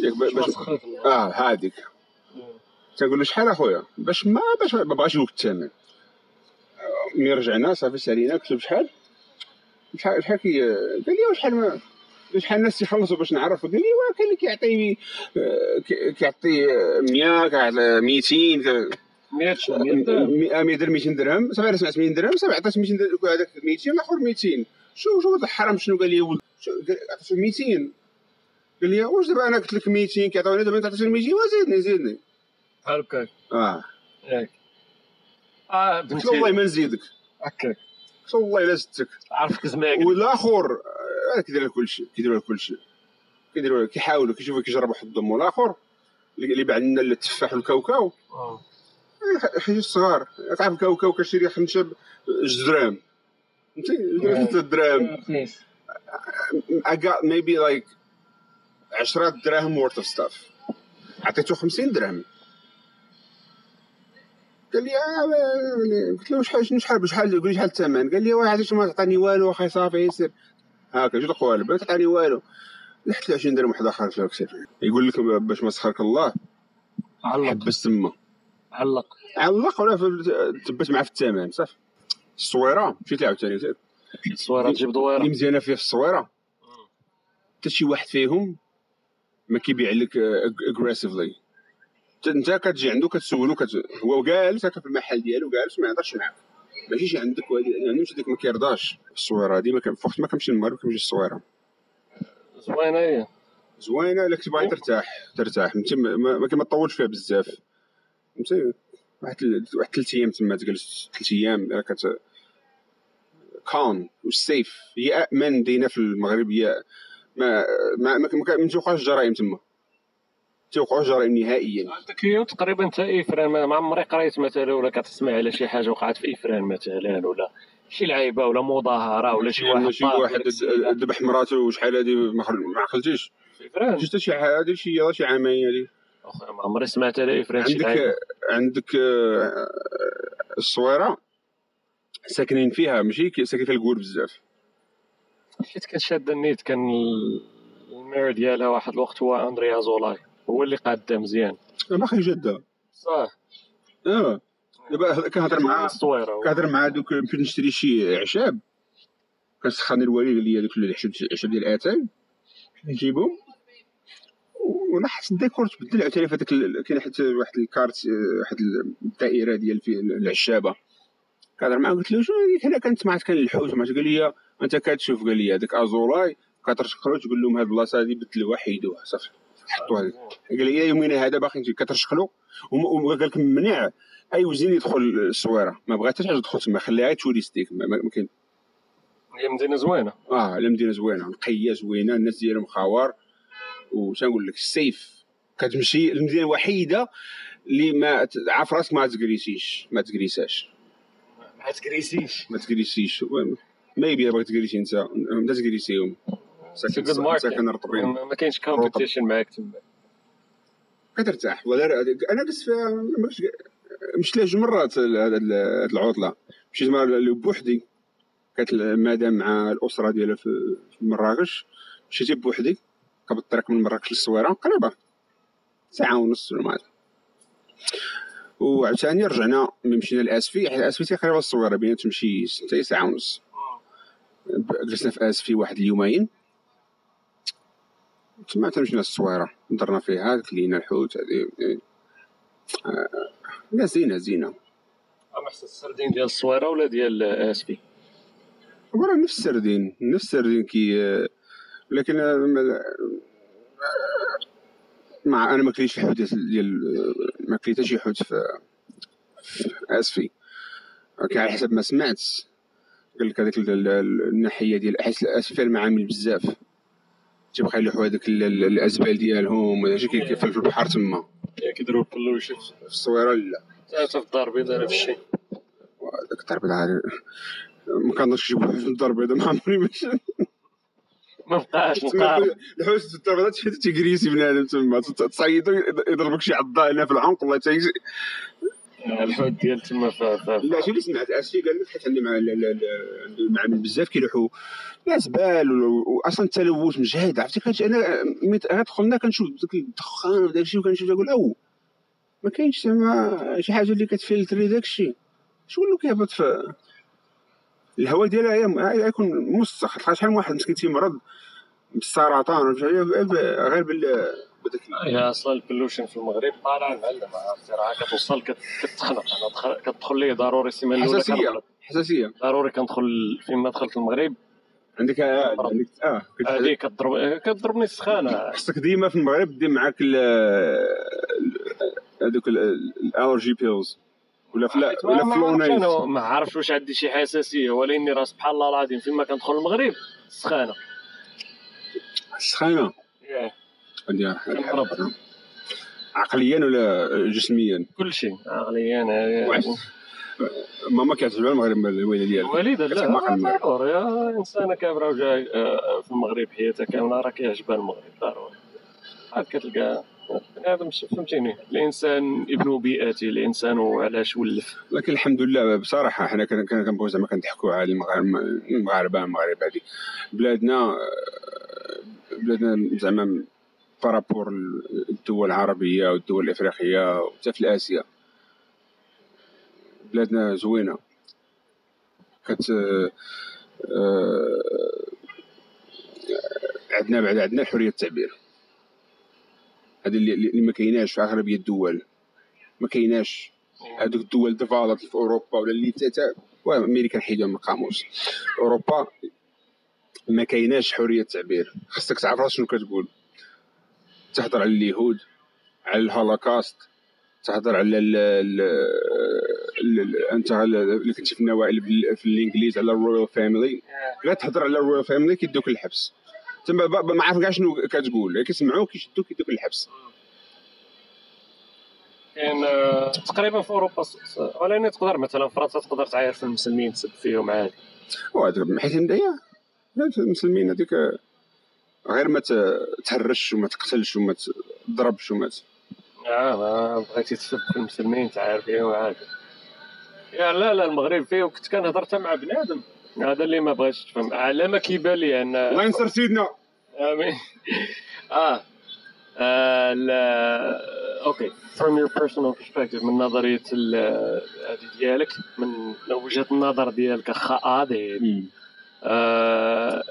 ياك ب- باش. آه هذيك تنقول له شحال أخويا؟ باش ما باش ما بغاش يقول الثمن. آه، ملي رجعنا صافي سالينا قلت له بشحال شحال شحال كي قال لي شحال ما شحال الناس يخلصوا باش نعرف قال لي واه كاين اللي كيعطي آه، كي- كيعطي آه، 100 كيعطي 200 ك- 100 شو 100 درهم 100 100 درهم 200 درهم صافي سمعت 200 درهم صافي عطات 200 درهم هذاك 200 الآخر 200 شو شو هذا الحرام؟ شنو قال لي؟ ولد عطيته 200 قال لي واش دابا أنا قلت لك 200 كيعطوني دابا أنت عطيتني 200 وزيدني زيدني. بحال هكاك آه. ياك آه قلت له والله ما نزيدك. هكاك قلت له والله إلا زدتك. عرفك زماك والاخر آه، كيدير لك كل شيء كيدير لك كل شيء كيديروا لك كيحاولوا كيشوفوا كيجربوا يحطهم والاخر اللي اللي باع لنا التفاح والكاوكاو. آه. حاجة صغار تعرف الكاوكاو كشري خنشب جوج دراهم. فهمتي؟ ثلاثة دراهم. I got maybe like 10 دراهم worth of stuff. عطيته 50 درهم قال لي آه قلت له شحال شحال بشحال قول لي شحال الثمن؟ قال لي واحد علاش ما تعطيني والو أخي صافي يسير هاكا جوج قوالب ما تعطيني والو. لحت له 20 درهم واحد اخر في يقول لك باش ما سخرك الله علق. حبس تما علق. علق ولا تبت معاه في الثمن صافي. الصويره مشيت عاوتاني الصويره تجيب اللي دويره مزيانه فيه في الصويرة. حتى شي واحد فيهم ما كيبيع لك اجريسيفلي انت كتجي عنده كتسولو كت... هو جالس هكا في المحل ديالو جالس ما يهضرش معاك ما يجيش عندك وهادي يعني مش ديك ما كيرضاش. الصويرة هادي ما كان في وقت ما كنمشي للمغرب كنمشي الصويرة. زوينة هي. زوينة الا كنت باغي ترتاح ترتاح. فهمتي ما, ما, ما تطولش فيها بزاف. فهمتي واحد واحد ثلاث أيام تما تجلس ثلاث أيام راه كت كون والسيف هي امن مدينه في المغرب هي ما ما ما, ما, ما جرائم تما. توقعوش جرائم نهائيا. عندك هي تقريبا أنت إفران ما عمري قريت مثلا ولا كتسمع على شي حاجة وقعت في إفران مثلا ولا شي لعيبة ولا مظاهرة ولا شي واحد شي واحد. ذبح مراته وشحال هادي ما عقلتيش إفران. جات شي هادي شي شي عامين هادي. أخويا ما عمري سمعت على إفران شي عندك عندك آه، الصويرة؟ ساكنين فيها ماشي؟ ساكن فيها الكور بزاف. حيت كان شاد النيت كان ال- المير ديالها واحد الوقت هو أندريا زولاي. هو اللي قادها مزيان. باقي جده صح. آه. دابا كنهضر مع الصويره هو. كنهضر مع دوك مشيت نشري شي اعشاب. كنسخن الوالي قال لي دوك العشاب ديال الآتاي. نجيبهم ولاحظت الديكور تبدل. عاوتاني في هذاك كاين حتى واحد الكارت آه، واحد الدائرة ديال في العشابه كنهضر معاه قلت له شنو هذيك هنا كانت معك كان الحوت. معك قال لي أنت كتشوف. قال لي هذاك أزولاي. كترشقلو تقول لهم هاد البلاصة هادي بدلوها حيدوها صافي. حطوا هذه قال لي إلى يومنا هذا باقي كترشقلو. وقال لك ممنع أي وزين يدخل الصويره ما بغات حتى حاجة تدخل تما. خليها توريستيك. ما, ما ما كاين. هي مدينة زوينة. آه لا مدينة زوينة. نقية زوينة. الناس ديالهم خاوار. وش نقول لك السيف كتمشي المدينة الوحيدة اللي ما عارف راسك ما تكريسيش ما تكريساش ما تكريسيش ما تكريسيش maybe بغيت تكريسي انت ما تكريسيهم Market. ساكن رطبين ما كاينش competition معاك تما. كترتاح والله لا- أنا قلت فيها مشيت لها جوج مرات هاد العطلة. مشيت مره بوحدي كانت المدام مع الأسرة ديالها في مراكش. مشيت بوحدي. قبل الطريق من مراكش للصويرة. قريبة. ساعة ونص ولا ما. وعاوتاني رجعنا ملي مشينا لآسفي. حيت آسفي تقريبا الصويره بيناتهم شي ستة ساعة ونص. جلسنا في آسفي واحد اليومين. تما حتى مشينا للصويره درنا فيها كلينا الحوت هذه آه، لا زينة اما أحسن السردين ديال الصويره ولا ديال أسفي؟ ورا نفس السردين نفس السردين كي آه، لكن آه، مع أنا ما كليتش الحوت ديال ما شي حوت في في أسفي. على حسب ما سمعت قال لك هذيك ال- ال- الناحية ديال حيت اسفي المعامل بزاف. تيبقى يلوحوا هذوك ال- ال- الأزبال ديالهم وداكشي كي- كيف في البحر تما. كيديروا ال pollution في الصويرة لا؟ حتى في الدار البيضاء نفس الشيء. داك الدار البيضاء ما كنظنش يجيبوا حوت في الدار البيضاء ما عمري ما شفت. ما بقاش الحوت في الدار البيضاء تحيد تيجريسي بنادم تما تصيدو يضربك شي عضة هنا في العنق والله تيجي الحوت ديال تما لا شي اللي سمعت اسفي قال لك حيت عندي مع ال- ال- ال- المعامل بزاف كيلوحوا لا زبال واصلا التلوث مجهد عرفتي؟ كنت أنا ميت غادخلنا كنشوف داك الدخان وداك الشيء وكنشوف نقول أو ما كاينش زعما شي حاجة اللي كتفلتري داك الشيء شكون اللي كيهبط في الهواء ديالها يكون تلقى شحال من واحد مسكين تيمرض بالسرطان غير بال بداك هي أصلا ال pollution في المغرب. طالع معلم عرفتي راه كتوصل كت- كتخنق أنا دخل- كتدخل لي ضروري السيمانه الأولى حساسية. حساسية. ضروري كندخل فيما دخلت المغرب. عندك آه، عندك آه هذه كضرب كضربني السخانه خصك ديما في المغرب دير معاك ال- ال- هذوك ال- ال allergy pills ولا فلا ولا أنا ما عرفتش واش عندي شي حساسية. ولكني راه سبحان الله العظيم فيما كندخل المغرب السخانه السخانه ياه، كنضرب. عقليا ولا جسميا؟ كل شيء. عقليا. ماما كتعجبها المغرب الوالدة ديالك الوالدة لا. ضروري. يا إنسانة كابرة وجاي آه، في المغرب حياتها كامله راه كيعجبها المغرب ضروري. عاد كتلقى بنادم فهمتيني. الإنسان ابن بيئته الإنسان علاش ولف. لكن الحمد لله بصراحة حنا كن- كن- كنبغيو زعما كنضحكوا على المغاربة المغاربة المغرب هذه. بلادنا آه، بلادنا زعما بارابور الدول العربية والدول الإفريقية وحتى في اسيا بلادنا زوينة. كت آه، عندنا بعد عندنا حرية التعبير. هذه اللي, ما كايناش في أغلبية الدول. ما كايناش هذوك الدول developed في أوروبا ولا اللي تا تا أمريكا نحيدهم من القاموس أوروبا ما كايناش حرية التعبير. خصك تعرف راسك شنو كتقول. تهضر على اليهود على الهولوكاست تهضر على ال ال ال- ال- أنت على- اللي كنتي في النوائل في الإنجليز على ال royal family لا تهضر على ال royal family كيدوك للحبس تما ما عارف كاع شنو كتقول كيسمعوك كيشدوك كيدوك للحبس كاين آه، تقريبا في أوروبا ولكن تقدر مثلا فرنسا تقدر تعاير في المسلمين تسب فيهم عادي. وهذا حيت هي المسلمين هذيك غير ما تهرش وما تقتلش وما تضربش وما ت- آه ما بغيتي تسب في المسلمين تعاير فيهم عادي يا لا لا المغرب فيه وكنت كنهضر حتى مع بنادم. هذا اللي ما بغاش تفهم. على ما كيبان لي ان الله ينصر سيدنا. آمين. آه آه، لا أوكي. From your personal perspective من نظرية ال- هذه ديالك من وجهة النظر ديالك خاضي uh,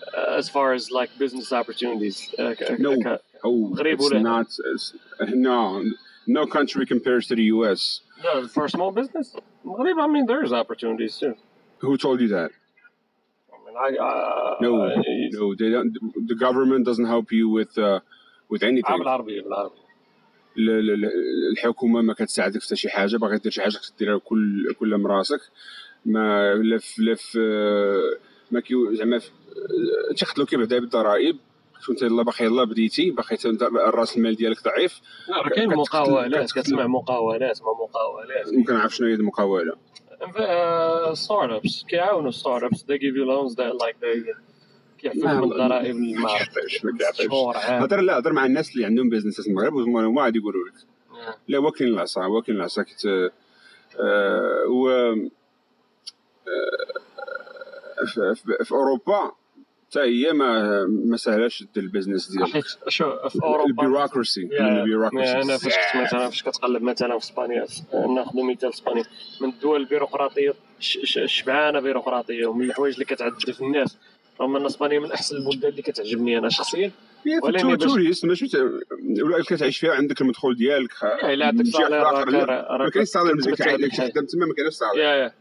as far as like business opportunities uh, ك- No. ك- Oh, مغرب it's ولا- not it's- no no country compares to the US no, for small business المغرب I mean there's opportunities too who told you that I mean I uh, no I- no they don't the government doesn't help you with uh, with آه، anything بالعربيه بالعربيه ال- ال- ال- الحكومه ما كتساعدك في حتى شي حاجه باغي دير شي حاجه خصك ديرها كل كل من راسك ما لا في لا في ما كيو زعما تيخدلوك بعدا بالضرائب. كنت يلا باقي يلا بديتي. باقي راس المال ديالك ضعيف. راه كاين مقاولات. كتسمع مقاولات ما مقاولات. ممكن نعرف شنو هي المقاولة. start-ups كيعاونوا start-ups they give you loans that like they ما- من الضرائب ما ما عام. هضر لا هضر مع الناس اللي عندهم بيزنس في المغرب هما غادي يقولوا لك. لا واكلين العصا واكلين العصا كت و آه، في- في- في أوروبا حتى هي ما ما سهلاش دير ال business ديالك. حيت شو في أوروبا ال bureaucratie أنا فاش كنت مثلا فاش كتقلب مثلا في إسبانيا ناخذ مثال اسبانيا من الدول البيروقراطية شبعانه بيروقراطية ومن الحوايج اللي كتعذب في الناس. رغم أن إسبانيا من أحسن البلدان اللي كتعجبني أنا شخصيا. ولكن touriste ماشي ولا كتعيش فيها عندك المدخول ديالك إلا عندك salaire لا، ما كاينش salaire مزيان. خدام تما ما كاينش salaire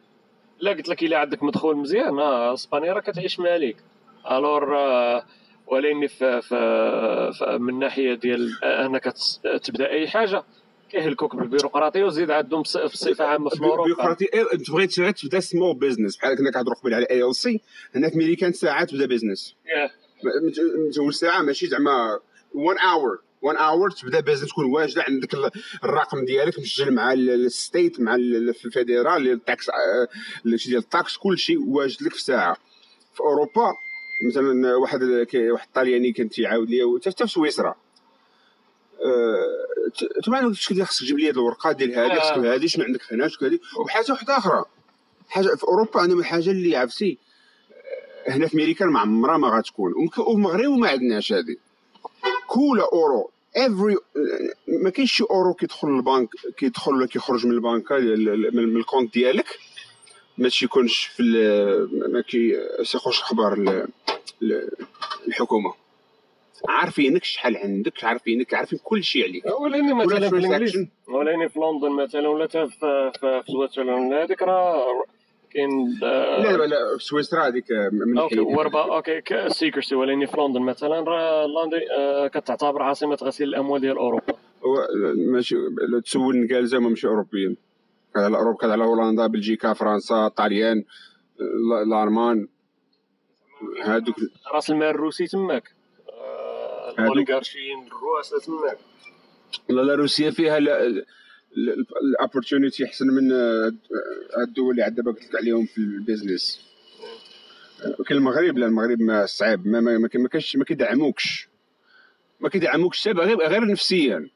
لا قلت لك إلا عندك مدخول مزيان. آه، إسبانيا راه كتعيش مالك alors آه، ولكن في, في, في من ناحية ديال أنك تس- تبدأ أي حاجة كيهلكوك بالبيروقراطيه وزيد عندهم بص- بصفة عامة في أوروبا. بيروقراطي أنت بغيت تبدأ small business بحال كنا كنهضروا قبل على LLC هنا في ميريكان ساعات تبدأ business. متزول ساعة ماشي زعما 1 hour 1 hour تبدا business تكون واجده عندك ال- الرقم ديالك مسجل مع ال- ال state مع ال- في ال federal ال tax شي ديال ال tax كل شيء واجد لك في ساعه في اوروبا مثلا واحد واحد الطلياني كان تيعاود لي حتى في سويسرا. أه، ت- طبعا شكون خصك تجيب لي هذه الورقة ديال هذه آه. خصك هذه شنو عندك هنا شكون هذه وحاجة واحدة أخرى. حاجة في أوروبا عندهم الحاجة اللي عرفتي هنا في أمريكا ما عمرها ما غتكون وفي المغرب ما عندناش هذه كل اورو every ما كاينش شي أورو كيدخل للبنك كيدخل ولا كيخرج من البنكه ديال- من ال compte ديالك. ما تيكونش في ما كيخرج أخبار ال- ال- الحكومة. عارفينك شحال عندك عارفينك عارفين كل شيء عليك. ولا مثلا في الإنجليز. في لندن مثلا ولا حتى في في في Switzerland. هذيك راه كاين آه، لا لا لا في سويسرا هذيك من okay. وربا okay secrecy ولاني في لندن مثلا راه لندن آه، كتعتبر عاصمة غسيل الأموال ديال أوروبا. ماشي لو تسول النقال هما ماشي أوروبيين. على أوروبا على هولندا بلجيكا فرنسا طاليان ال- الألمان. هادوك راس المال الروسي تماك. آه، الاوليغارشيين الرؤساء تماك. لا لا روسيا فيها ال opportunity أحسن من آه، الدول اللي عاد دابا قلت لك عليهم في ال business كاين المغرب لا المغرب ما صعيب. ما ما ما كاين- ما كاينش ما كيدعموكش. ما كيدعموكش حتى غير غير نفسيا.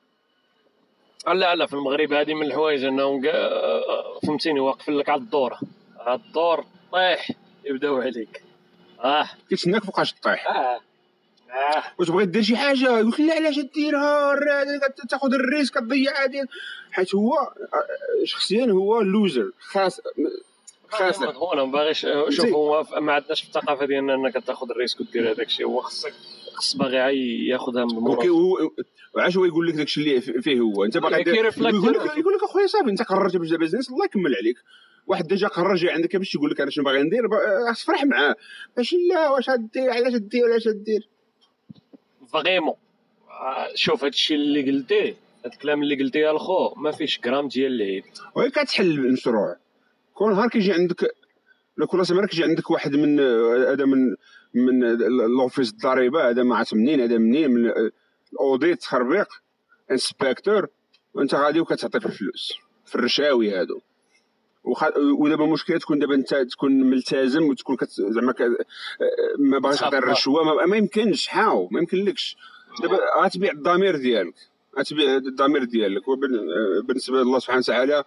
لا لا في المغرب هذه من الحوايج أنهم آه، فهمتيني واقفين لك على الدوره على الدور طيح يبداو عليك. آه. كيتسناك فوقاش طيح آه. آه. وتبغي دير شي حاجة؟ يقول لك لا علاش ديرها تاخذ ال risk تضيع هذه حيت هو آه، شخصيا هو loser خاس خاسر مضمونه ما باغيش شوف. هو ما عندناش في الثقافة ديالنا إنك تاخذ ال risk ودير هذاك الشيء. هو خصك خص باغي عي- ياخذها من okay المرور هو وعاش هو يقول لك داكشي اللي فيه هو؟ أنت باغي يقول لك يقول لك أخويا صافي أنت قررت باش دير business الله يكمل عليك. واحد déjà قرر جاي عندك باش يقول لك أنا شنو باغي ندير خاص تفرح معاه. ماشي لا واش غدير علاش دير علاش دير vraiment. آه، شوف هذا الشيء اللي قلتيه هذا الكلام اللي قلتيه الخو ما فيش جرام ديال العيب وهي كتحل المشروع. كون نهار كيجي عندك لا كل سمانه كيجي عندك واحد من هذا من من ال office الضريبة هذا ما عرفت منين هذا منين من ال audit تخربيق inspector وأنت غادي وكتعطي في الفلوس في الرشاوي هادو. وخ- ودابا المشكلة تكون دابا انت تكون ملتزم وتكون كت... زعما ك... ما باغيش تعطي. الرشوه ما, ما يمكنش حاو ما يمكنلكش. دابا غتبيع الضمير ديالك غتبيع الضمير ديالك وبالنسبه لله سبحانه وتعالى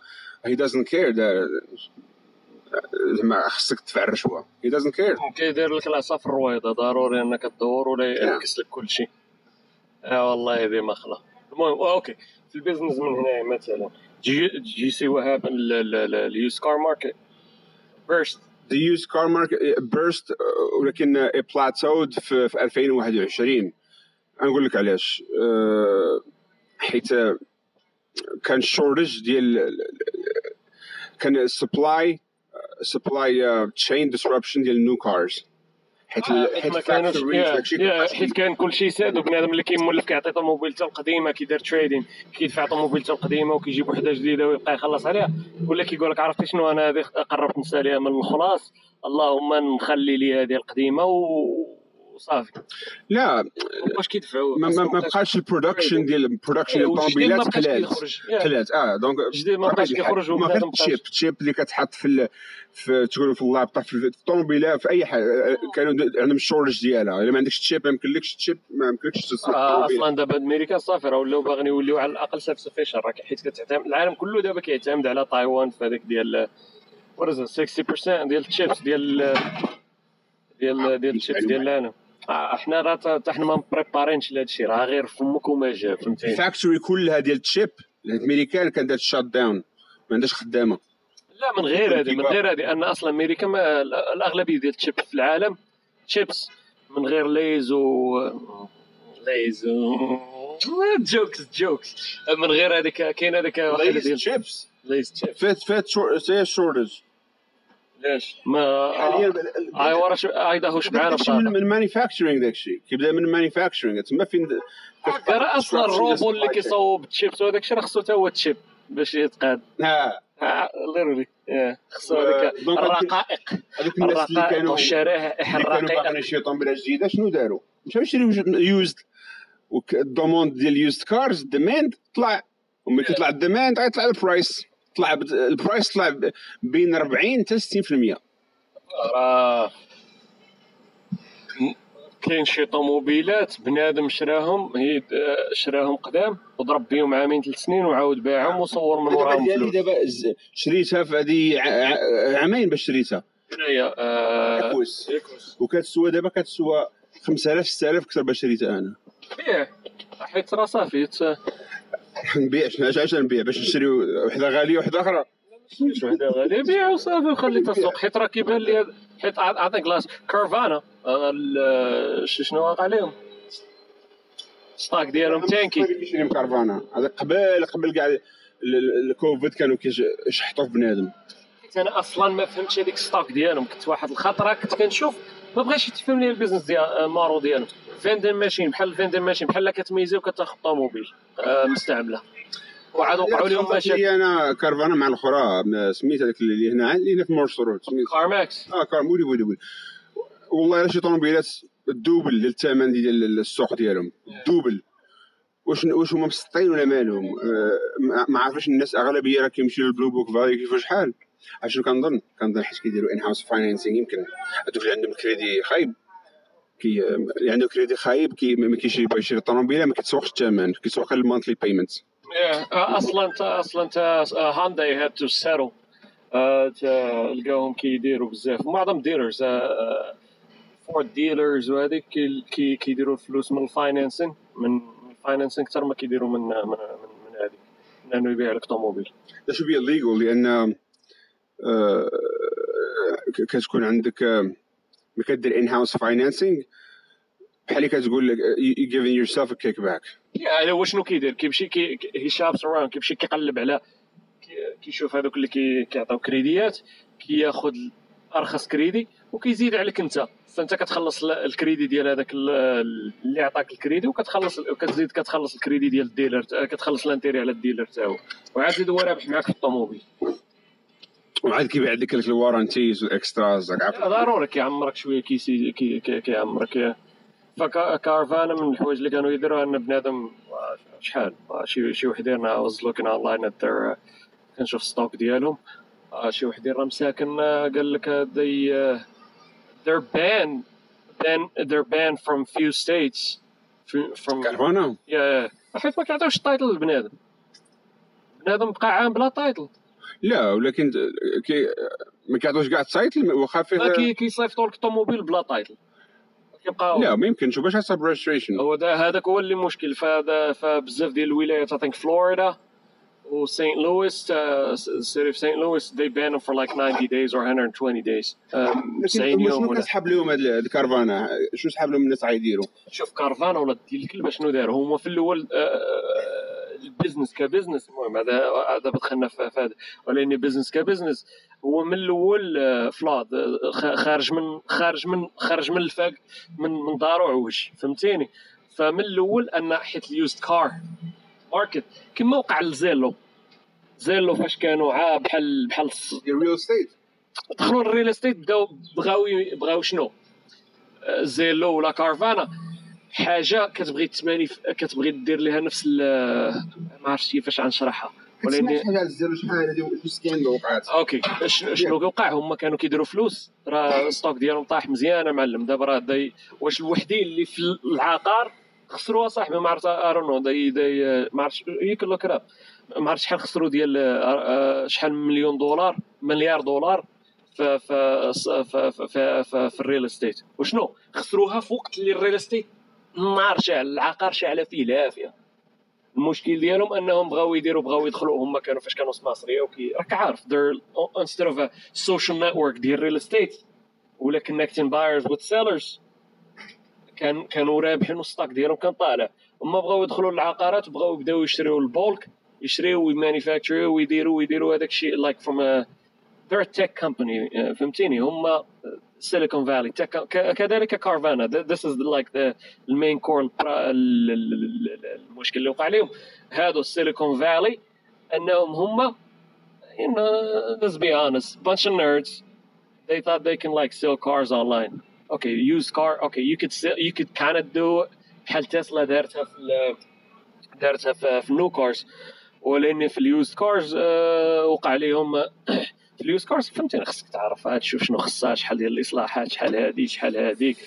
he doesn't care دا زعما خصك تدفع الرشوه he doesn't care. كيدير لك العصا في الرويضة ضروري أنك تدور ولا يعكس لك كل شيء. آه والله هذه مخلة. المهم okay. في ال business من هنا مثلا. جي جي سي وهاب ال used car market burst the used car market? Burst. ولكن it plateaued في, في 2021 غنقول لك علاش. حيت كان shortage ديال كان supply supply chain disruption ديال new cars حيت ال- حيت ما كانوش حيت كان كل شيء ساد وبنادم اللي كيمولف كيعطي طوموبيلته القديمه كيدير trade-in كيدفع طوموبيلته القديمه وكيجيب وحدة جديدة ويبقى يخلص عليها. ولا كيقول لك عرفتي شنو أنا هذه قربت نساليها من الخلاص. اللهم نخلي لي هذه القديمة و وصافي لا مابقاش كيدفعوا ما, ما, ما بقاش ال production ديال ال production ديال الطوموبيلات قلال. قلات آه donc جديد ما بقاش كيخرج ما وبنادم غير ال chip ال chip اللي كتحط في. في تقول في اللابتوب في الطوموبيلات في أي حاجة. كانوا د- عندهم ال shortage ديالها. إلا ما عندكش ال chip ما يمكنلكش ال chip ما يمكنلكش تصنع آه. أصلا دابا أمريكا صافي راه ولاو باغيين يوليو على الأقل self-sufficient راه حيت كتعتمد العالم كله دابا كيعتمد على تايوان في هذاك ديال ورز 60% ديال الشيبس ديال ديال ديال الشيبس ديال العالم آه، حنا راه حنا ما مبريبارينش لهذا الشيء راه غير فمك وما جا فهمتيني؟ الفاكتوري كلها ديال التشيب الامريكان كانت دات شات داون ما عندهاش خدامة. لا من غير هذه من غير هذه أن أصلا أمريكا ما الأغلبية ديال الشيبس في العالم شيبس. من غير ليز و ليز و جوكس جوكس من غير هذيك كاين هذيك ديال تشيبس ليز شيبس فات فات شورتج ليش؟ ما حاليا اي ورا شو هيدا هو شبعان داكشي من بطاطا من مانيفاكتشرينغ داكشي كيبدا من مانيفاكتشرينغ تما فين راه أصلا الروبو اللي كيصوب الشيبس وهذاك الشيء راه خصو حتى هو تشيب باش يتقاد ها. ليرلي خصو دونك الرقائق. هذوك الناس اللي كانوا كانوا الرقيقه باغيين يشريو طوموبيله جديدة شنو داروا؟ مشاو يشريو يوزد ال demande ديال ال used cars ال demand طلع. وملي كيطلع ال demand غيطلع ال price طلع ال price طلع بين 40 حتى 60% راه كاين شي طوموبيلات بنادم شراهم هي شراهم قدام وضرب بهم عامين ثلاث سنين وعاود باعهم وصور من وراهم فلوس. دابا شريتها في هذه عامين باش شريتها. هنايا آه، اكوس. وكتسوى دابا كتسوى 5000 6000 أكثر باش شريتها أنا. بيع حيت راه صافي نبيع شنو علاش نبيع؟ باش نشريو وحدة غالية وحدة أخرى. مش وحدة غالية بيع وصافي وخلي تسوق حيت راه كيبان لي حيت عطيك كلاس. Carvana آه، شنو واقع عليهم stock ديالهم تانكي كيشري Carvana هذا قبل قبل كاع ال- ال- الكوفيد كانوا كيش- يشحطوا في بنادم. حيت أنا أصلا ما فهمتش هذيك stock ديالهم. كنت واحد الخطرة كنت كنشوف ما بغاش يتفهم لي ال business ديال المارو ديالهم. vending machine بحال ال vending machine بحال كتميزي وكتاخذ طوموبيل آه، مستعمله وعاد وقعوا لهم مشاكل أنا Carvana مع الأخرى سميت هذاك اللي هنا اللي في سميت CarMax. آه car مولي بولي بولي والله إلا شي طوموبيلات ال double الثمن ديال السوق ديالهم. ال double واش واش هما مسطين ولا مالهم؟ آه، ما- عارفش الناس أغلبية راه كيمشيو لل Blue Book value كيفاش شحال. شنو كنظن؟ كنظن حيت كيديروا in-house financing يمكن. هذوك اللي عندهم كريدي خايب. كي اللي عنده كريدي خايب كي ما كيشري بغا يشري الطوموبيله ما كيتسوقش الثمن كيتسوق غير ال monthly payment أصلا انت أصلا انت هانداي هاد تو سيتل تلقاهم كيديروا بزاف. معظم dealers Ford dealers وهذيك كي- كي- كيديروا الفلوس من ال financing من ال financing أكثر ما كيديروا من من من, هذيك من إنه يبيع لك طوموبيل. This should be illegal لأن آه، كتكون عندك كدير in-house financing بحال اللي كتقول لك you giving yourself a kickback. يعني هو شنو كيدير؟ كيمشي كي he shops around كيمشي كيقلب على كي- كيشوف هذوك اللي كي- كيعطيو كريديات كياخذ أرخص كريدي وكيزيد عليك أنت. فأنت كتخلص ال- الكريدي ديال هذاك ال- اللي عطاك الكريدي وكتخلص وكتزيد كتخلص الكريدي ديال ال dealer كتخلص ال intérêt على ال dealer تاعو. وعاد هو رابح معاك في الطوموبيل. وعاد كيبيع لك ال warranties وال extras؟ ضروري كيعمرك شوية كيسي كي كي كيعمرك. ف Carvana من الحوايج اللي كانوا يديروها أن بنادم شحال؟ شي شي وحدين looking online at their كنشوف stock ديالهم. شي وحدين راه مساكن قال لك they uh, they're banned then they're banned from few states F- from كارفانا؟ Yeah, حيت ما كيعطيوش ال title للبنادم بنادم بقى عام بلا تايتل لا ولكن كي ما كيعطوش كاع ال title واخا فيه كيصيفطوا لك الطوموبيل بلا title. كيبقى لا ما يمكنش باش حسب registration هو هذاك هو اللي مشكل. فهذا فبزاف ديال الولايات think فلوريدا و سانت لويس سيري في سانت لويس they ban them for like 90 days or 120 days. um, 90 لكن يوم شنو كسحب لهم هاد ال Carvana؟ شنو سحب لهم الناس غيديروا شوف Carvana ولا ديال الكلبه شنو داروا هما في الأول ال business ك business المهم هذا هذا بدخلنا في هذا. ولكن business ك business هو من الأول آه، فلاد آه، خارج من خارج من خارج من الفاق من من دارو عوج فهمتيني؟ فمن الأول أن حيت ال used car market كما وقع ل Zillow Zillow فاش كانوا؟ عا بحال بحال ال real estate دخلوا ال real estate بداو بغاو بغاو شنو؟ آه، Zillow ولا Carvana. حاجة كتبغي تماني كتبغي دير لها نفس ال- ما عرفتش كيفاش غنشرحها. كتسمع ولكن حاجة شحال هادي مسكين وقعات okay. شنو وقع هما كانوا كيديروا فلوس. راه ال stock ديالهم طاح مزيان يا معلم. دابا راه داي واش الوحدين اللي في العقار خسروها صاحبي؟ ما عرفت ارونو داي داي ما عرفتش يمكن لو كلام ما عرفتش شحال خسروا ديال آه، شحال من مليون دولار مليار دولار ف ف ف ف ف ف في ال real estate. وشنو؟ خسروها في وقت اللي ال real estate النار شاعل العقار شاعله فيه العافيه المشكل ديالهم أنهم بغاو يديروا بغاو يدخلوا هما كانوا فاش كانوا سماسريه وكي راك عارف instead of a social network ديال real estate ولا connecting buyers with sellers كان كانوا رابحين وال stock ديالهم كان طالع. هما بغاو يدخلوا للعقارات وبغاو يبداو يشريو ال bulk يشريو وي manufacture يو ويديروا ويديروا هذاك الشيء they're a tech company uh, فهمتيني؟ هما Silicon Valley كذلك Carvana this is like the ال main core المشكل اللي وقع عليهم هادو ال Silicon Valley انهم هم you know, let's be honest bunch of nerds. They thought they can like sell cars online. Okay used car okay you could sell, you could kind of do it بحال تسلا دارتها في ال- دارتها في, في ال new cars ولان في ال used cars آه وقع عليهم في ال used cars فهمتني خصك تعرف عاد تشوف شنو خصها شحال ديال الإصلاحات شحال هادي شحال هاديك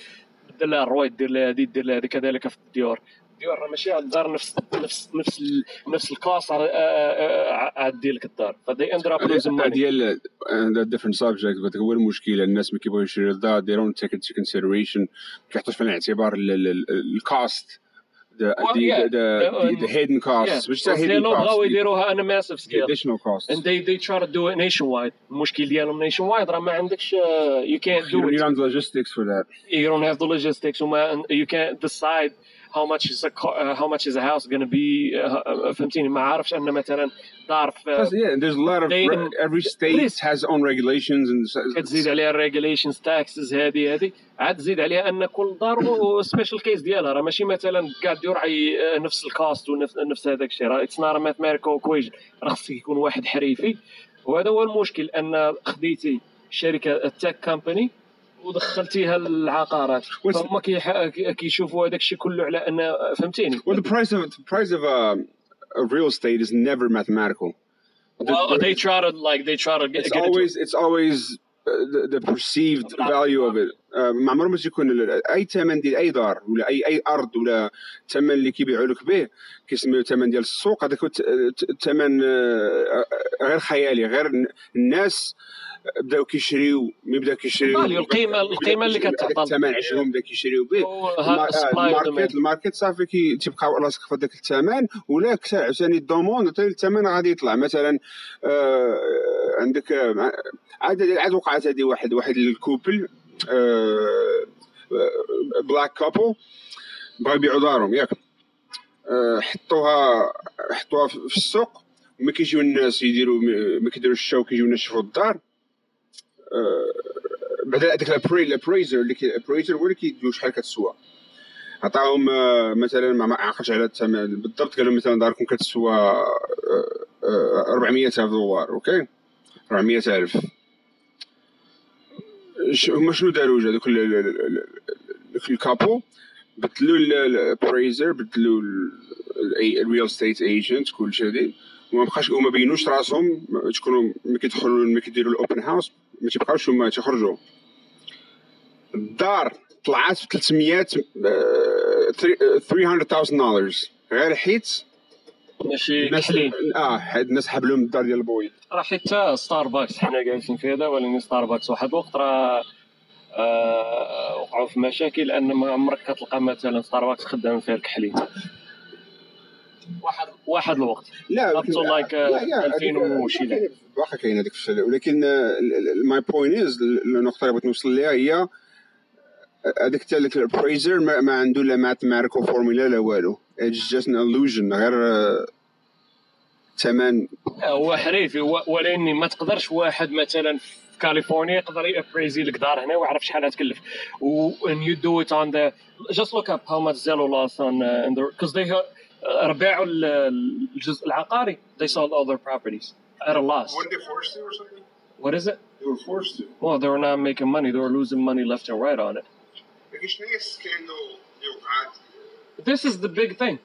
دير لها الرويد دير لها هادي دير لها هادي كذلك في الديور. الديور راه ماشي الدار نفس نفس نفس نفس الكاس عاد دير لك الدار فدي اند اب لوزين ماني ديال different subject but هو المشكلة. الناس ملي كيبغيو يشريو الدار they don't take into consideration. ما كيحطوش في الاعتبار الكوست the Well, the, yeah. the, the, the hidden costs مش حتى hidden ديالهم بغاو costs يديروها انا ماسف the سكيل additional costs and they they try to do it nationwide المشكل ديالهم nationwide راه ما عندكش uh, you can't you do don't it need the logistics for that you don't have the logistics وما you can't decide how much is a car, uh, how much is a house going to be uh, فهمتيني ما عارفش ان مثلا Plus, في yeah there's a lot of every state has own regulations and كتزيد عليها ال regulations taxes هذه هذه. عاد تزيد عليها أن كل دار و special case ديالها. راه ماشي مثلا كاع ديور عي نفس الكاست ونفس نفس هذاك الشيء. راه it's not a mathematical equation راه خصك يكون واحد حريفي. وهذا هو المشكل أن خديتي شركة التك كومباني ودخلتيها للعقارات فهم كيشوفوا هذاك الشيء كله على أن فهمتيني؟ Well the price of the price of uh, of real estate is never mathematical. The- well, they try to like they try to get, it's get always it's always uh, the, the perceived value of it ما عمره ما تيكون أي ثمن ديال أي دار ولا اي أي أرض ولا الثمن اللي كيبيعوا لك به كيسميوه الثمن ديال السوق هذاك الثمن آه، غير خيالي غير الناس بداو كيشريو ملي بداو كيشريو value، القيمة- القيمة اللي كتعطى. الثمن عجبهم بداو كيشريو به آه،. ال market ال market صافي كي تبقى راسك في هذاك الثمن ولا عاوتاني ال demande حتى الثمن غادي يطلع مثلا آه عندك عاد عاد وقعت هذه واحد واحد ال couple black couple بغاو يبيعوا دارهم ياك. آه، حطوها حطوها في السوق وما كيجيو الناس يديروا ما كيديروا ال show كيجيو الناس يشوفوا الدار. بعد هذاك ال appraiser اللي ال appraiser هو اللي كيديروا شحال كتسوى. عطاهم آه، مثلا ما عقلتش على الثمن بالضبط قال لهم مثلا داركم كتسوى آه، آه، 400 ألف دولار okay؟ 400 ألف. ش- هما شنو داروا ال- ال couple بدلوا ال appraiser بدلوا ال real estate agent كل شيء هادي. وما بقاش وما بينوش راسهم تكونوا ملي كيدخلوا ملي كيديروا ال open house ما تيبقاوش هما تيخرجوا. الدار طلعت ب 300 آه، 300000 دولار غير حيت ماشي. كحلين آه حيت الناس حبلهم الدار ديال البويض راه حتى ستاربكس حنا جالسين في هذا ولكن ستاربكس واحد الوقت راه آه وقعوا في مشاكل لأن ما عمرك كتلقى مثلا ستاربكس خدام فيها الكحلين واحد واحد الوقت. لا like, uh, لا، يا، 2000 هذيك- وشي لا. واخا كاين هذيك الشيء ولكن my point is النقطة اللي بغيت نوصل ليها هي هذاك حتى داك ال appraiser ما, ما عنده لا mathematical formula لا والو. اتس جاست ان illusion غير آه، ثمن هو حريفي و- ولاني ما تقدرش واحد مثلا في كاليفورنيا يقدر يابريزي لك دار هنا ويعرف شحال تكلف و and you do it on the just look up how much Zillow lost on uh, in the because they uh, باعوا ال- الجزء العقاري they sold all their properties at a loss they forced to or something what is it they were forced to well they were not making money they were losing money left and right on it This is the big thing.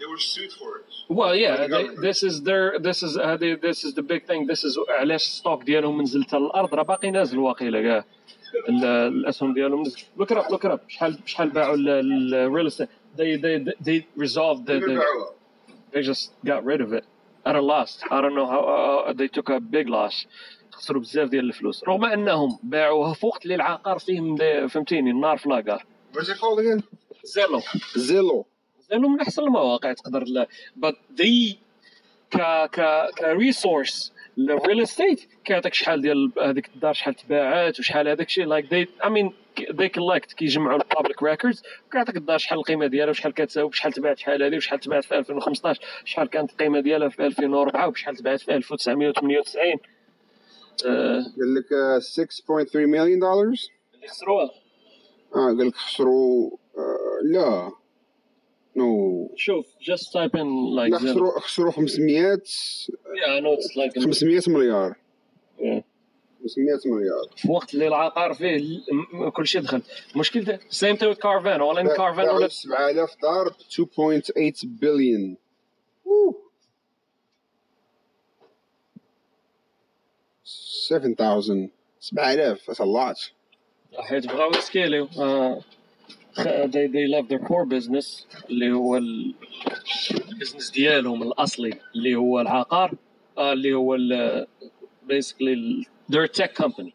they were sued for it Well, yeah, By the they, government. this is their this is uh, they, this is the big thing. This is علاش ستوك ديالهم نزل حتى للارض راه باقي نازل واقيلا كاع ال- الاسهم ديالهم نزل لوك اب لوك اب شحال شحال باعوا الريل استيت they they they resolved the, كيف the باعوها؟ they just got rid of it at a loss I don't know how uh, they took a big loss خسروا بزاف ديال الفلوس رغم انهم باعوها في وقت اللي العقار فيهم دي- فهمتيني النار في لاكار What's it called again? زيلو Zillow. لأنه من احسن المواقع تقدر but they ك ك ك resource لل real estate كيعطيك شحال ديال هذيك الدار شحال تباعات وشحال هذاك الشيء like they I mean they collect كيجمعوا ال public records كيعطيك الدار شحال القيمه ديالها وشحال كتساوي بشحال تباعت شحال هذه وشحال تباعت في 2015 شحال كانت القيمه ديالها في 2004 وبشحال تباعت في 1998 آه، قال لك uh, 6.3 مليون دولار اللي خسروها آه قال لك خسروا لا. no. شوف just type in like لا Zillow. خسروا خسروا 500 yeah I know it's like 500 مليار. Yeah. 500 مليار. في وقت اللي العقار فيه كل شيء دخل. مشكلته same to Carvana ولا إن Carvana باعوا ولا 7000 دار 2.8 بليون Seven thousand. 7000 that's a lot. حيت بغاو ي scale يو آه، خ- they, they love their core business اللي هو ال- البزنس ديالهم الأصلي اللي هو العقار آه، اللي هو ال- basically ال- they're a tech company.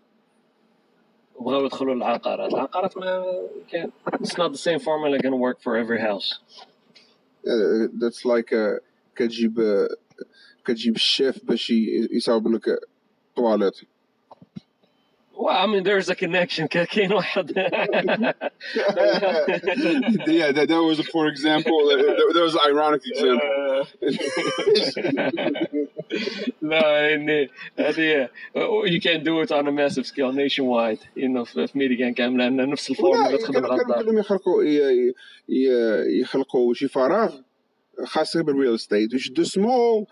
وبغاو يدخلوا للعقارات. العقارات ما كان it's not the same formula gonna work for every house. Uh, that's like uh, كتجيب uh, كتجيب الشيف باش ي- يصاوب لك toilette. Well I mean there's a connection كا- كاين واحد yeah, that, that was a poor example. That, that was an ironic example. لا يعني هذه you can do it on a massive scale nationwide you know في في ميريكان كامله لأن نفس الفورمولا ولا تخدم كانوا على كانوا الدار كلهم يخلقوا ي- ي- يخلقوا شي فراغ خاص بال real estate ويشدوا small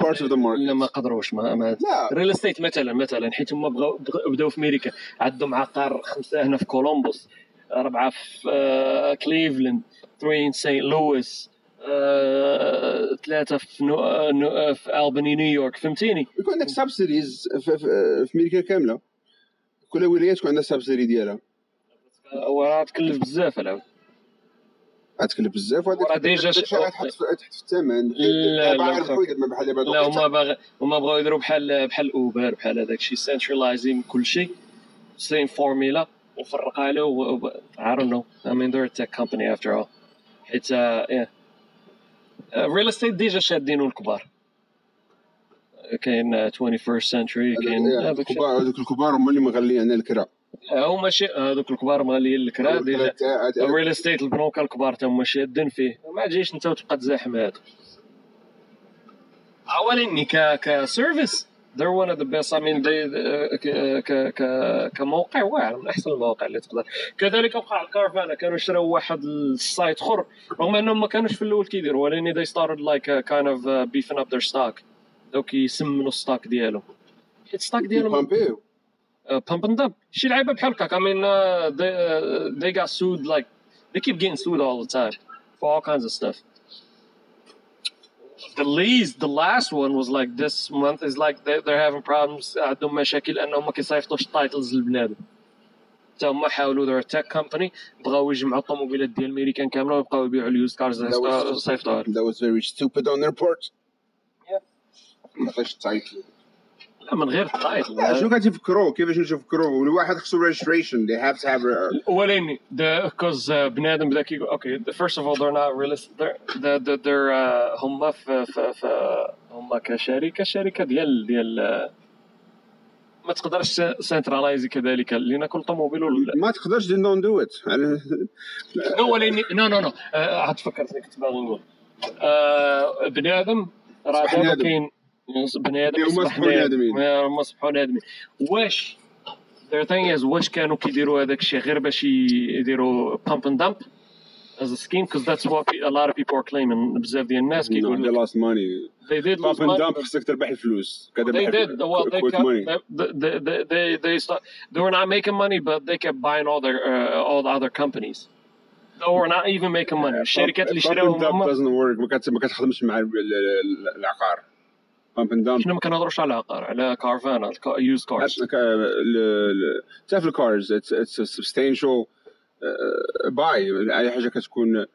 part of the market لا ما قدروش ما, ما real estate مثلا مثلا حيت هما بغاو بغ- بداو في أمريكا عندهم عقار خمسة هنا في كولومبوس أربعة في آه، كليفلاند ثرين سانت لويس ثلاثة في نو... آه، نو... آه، في ألباني نيويورك فهمتيني؟ يكون عندك subsidies في, أمريكا كاملة. كل ولايه تكون عندها subsidy ديالها. وراه تكلف بزاف العود غتكلف بزاف وراه déjà غتحط في تحط في الثمن. لا، لا، لا هما باغ... هما بغاو يديروا بحال بحال أوبر بحال هذاك الشيء centralizing كل شيء same formula وفرقها له و... I don't know. I mean they're a tech company after all. حيت yeah. real estate déjà شادينو الكبار كاين 21st century كاين. الكبار هذوك الكبار هما اللي مغليين عندنا الكرا. هما شي هذوك الكبار مغاليين الكرا déjà ال real estate البنوك الكبار تما شادين فيه. ما تجيش انت وتبقى تزاحم هذا. اولا ك ك service they're one of the best. I mean they ك ك ك كموقع واعر من أحسن المواقع اللي تقدر. كذلك وقع الكارفانا كانوا شراو واحد ال site اخر رغم أنهم ما كانوش في الأول كيديروا ولكن they started like kind of uh, beefing up their stock. دوك يسمنوا ال stock ديالهم. حيت ال stock ديالهم pump and dump. شي لعيبه بحال هكاك. I mean, uh, they uh, they got sued like they keep getting sued all the time for all kinds of stuff. The least, the last one was like this month is like they, they're having problems عندهم مشاكل انهم ما كيصيفطوش التايتلز للبنادم. حتى هما حاولوا they're a tech company بغاو يجمعوا الطوموبيلات ديال الميريكان كامله ويبقاو يبيعوا اليوز كارز That was- صيفطوها لهم. that was very stupid on their part Yeah. ما عطاش التايتل لا من غير التايتل. لا شنو كتفكروا كيفاش نتفكروا الواحد خصو registration they have to have the because uh, بنادم بدأ كيقول أوكي first of all they're not realistic they're they're, they're, they're uh, هم في, في, في هم كشركة شركة ديال ديال ما تقدرش سنتراليزي كذلك لأن كل طوموبيل ما تقدرش دون دو ات no no no no. عاد فكرتني كنت باغي نقول. آه، بنادم راه دابا. كاين بني آدم هما صبحوا بني ادمين واش the thing is واش كانوا كيديروا هذاك الشيء غير باش يديروا pump and dump as a scheme cause that's what a lot of people are claiming بزاف ديال الناس كيقولوا they lost money they did pump and dump خصك تربح الفلوس. they did. Well they kept they, they, they, they, they, they were not making money but they kept buying all their uh, all the other companies. They were not even making money. الشركات اللي شراوهم pump and dump doesn't work. ما كتخدمش مع العقار. pump and dump إحنا ما كنهضروش على عقار على Carvana used cars تعرف ال cars it's substantial buy أي حاجة كتكون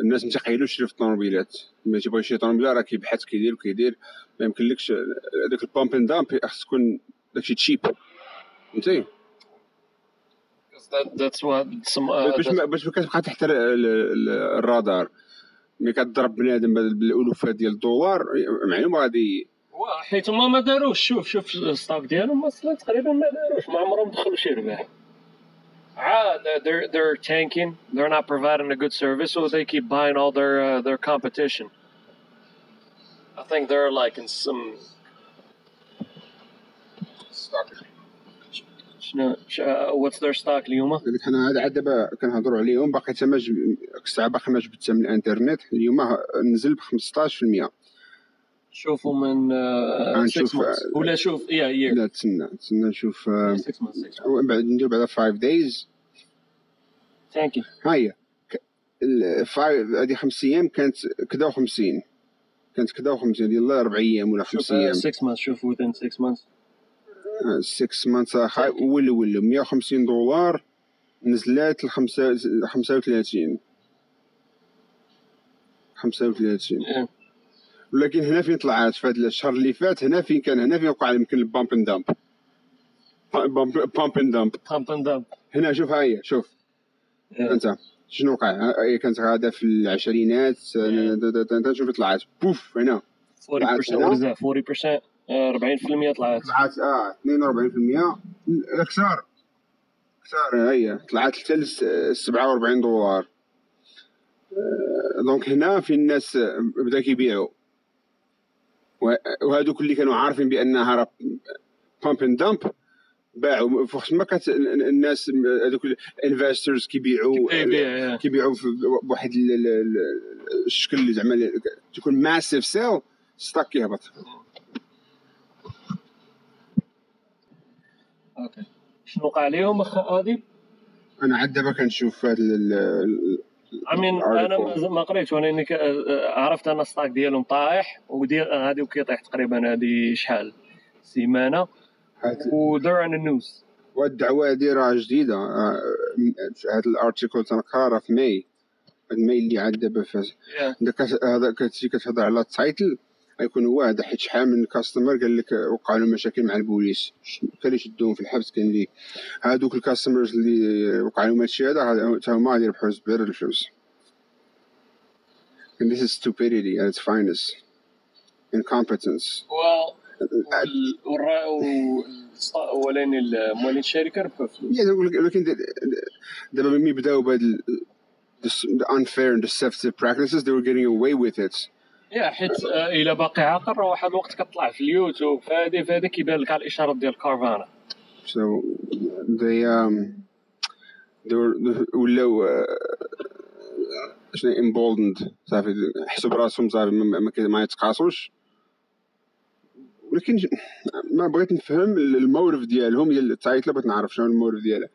الناس متقيلين يشريو في الطوموبيلات. ما تيبغي يشري طوموبيله راه كيبحث كيدير وكيدير ما يمكنلكش هذاك ال pump and dump خص تكون داكشي cheap فهمتي باش باش كتبقى تحت ال- ال- الرادار. ملي كضرب بنادم بال- بالالوفات ديال الدولار معلوم غادي حيت هما ما داروش. شوف شوف ال stock ديالهم أصلا تقريبا ما داروش ما عمرهم دخلوا شي ربح. عاد they're they're tanking. They're not providing a good service so they keep buying all their uh, their competition. I think they're like in some شنو what's their stock اليوم؟ قال لك حنا عاد دابا كنهضروا عليهم باقي حتى ما جب- الساعة باقي ما جبتها من الإنترنت. اليوم نزل ب 15% شوفوا من غنشوف- 6 months. ولا شوف yeah year لا تسنى تسنى نشوف آه، 6 months 6 months. بعد ندير بعدا 5 دايز tanking ها هي. ك- ال- five- هذه خمس أيام كانت كدا و50 كانت كدا و50 ديال الله أربع أيام ولا شوف خمس uh, أيام. 6 months. شوف within 6 months. 6 months ولا ولا 150 دولار نزلات ل 35 35 yeah. ولكن هنا فين طلعت في هذا الشهر اللي فات هنا فين كان؟ هنا فين وقع يمكن ال pump and dump pump and dump pump and dump. هنا شوف هاي شوف. Yeah. أنت شنو وقع؟ هي كانت غادة في العشرينات شوف طلعت بوف هنا. 40% what is that 40% آه، 40% طلعت. طلعت آه 42% أكثر أكثر هي طلعت حتى ل 47 دولار. آه، دونك هنا في الناس آه، بدأ كيبيعوا. وهذوك اللي كانوا عارفين بأنها راه pump and dump باعوا. فوقت ما كانت الناس هذوك ال investors كيبيعوا كيبيع- بيع، yeah. كيبيعوا بواحد ال- ال- ال- الشكل زعما تكون massive sell stock كيهبط. okay. شنو وقع عليهم أخ ادي أنا عاد دابا كنشوف هذا mean أنا. ما- قريتش ولكن آه، عرفت أن ال stock ديالهم طايح ودي غادي وكيطيح تقريبا هذه شحال؟ سيمانة. هاد- و they're in the news والدعوة هذه راه جديدة. آه، هذا ال article تنقرا في May. ال May اللي عاد دابا كت- هذا كتجي كتهضر على ال title. غيكون هو هذا حيت شحال من customer قال لك وقع له مشاكل مع البوليس. كان يشدوهم في الحبس كان اللي هذوك ال customers اللي وقع لهم هادشي هذا حتى هما غادي يربحوا زبير الفلوس. And this is stupidity at its finest. Incompetence. Well والرا- والستا- ولكن مولين الشركة ربحوا فلوس. ولكن دابا ملي بداو بهاد the unfair and deceptive practices they were getting away with it. يا حيت آه، الا باقي عاقل راه واحد الوقت كطلع في اليوتيوب فهادي فهادي كيبان لك على الإشارات ديال كارفانا. So they um they were ولاو آه، شنو emboldened صافي حسوا براسهم صافي ما يتقاصوش. ولكن ما بغيت نفهم المورف ديالهم ديال التايتل بغيت نعرف شنو المورف ديالها.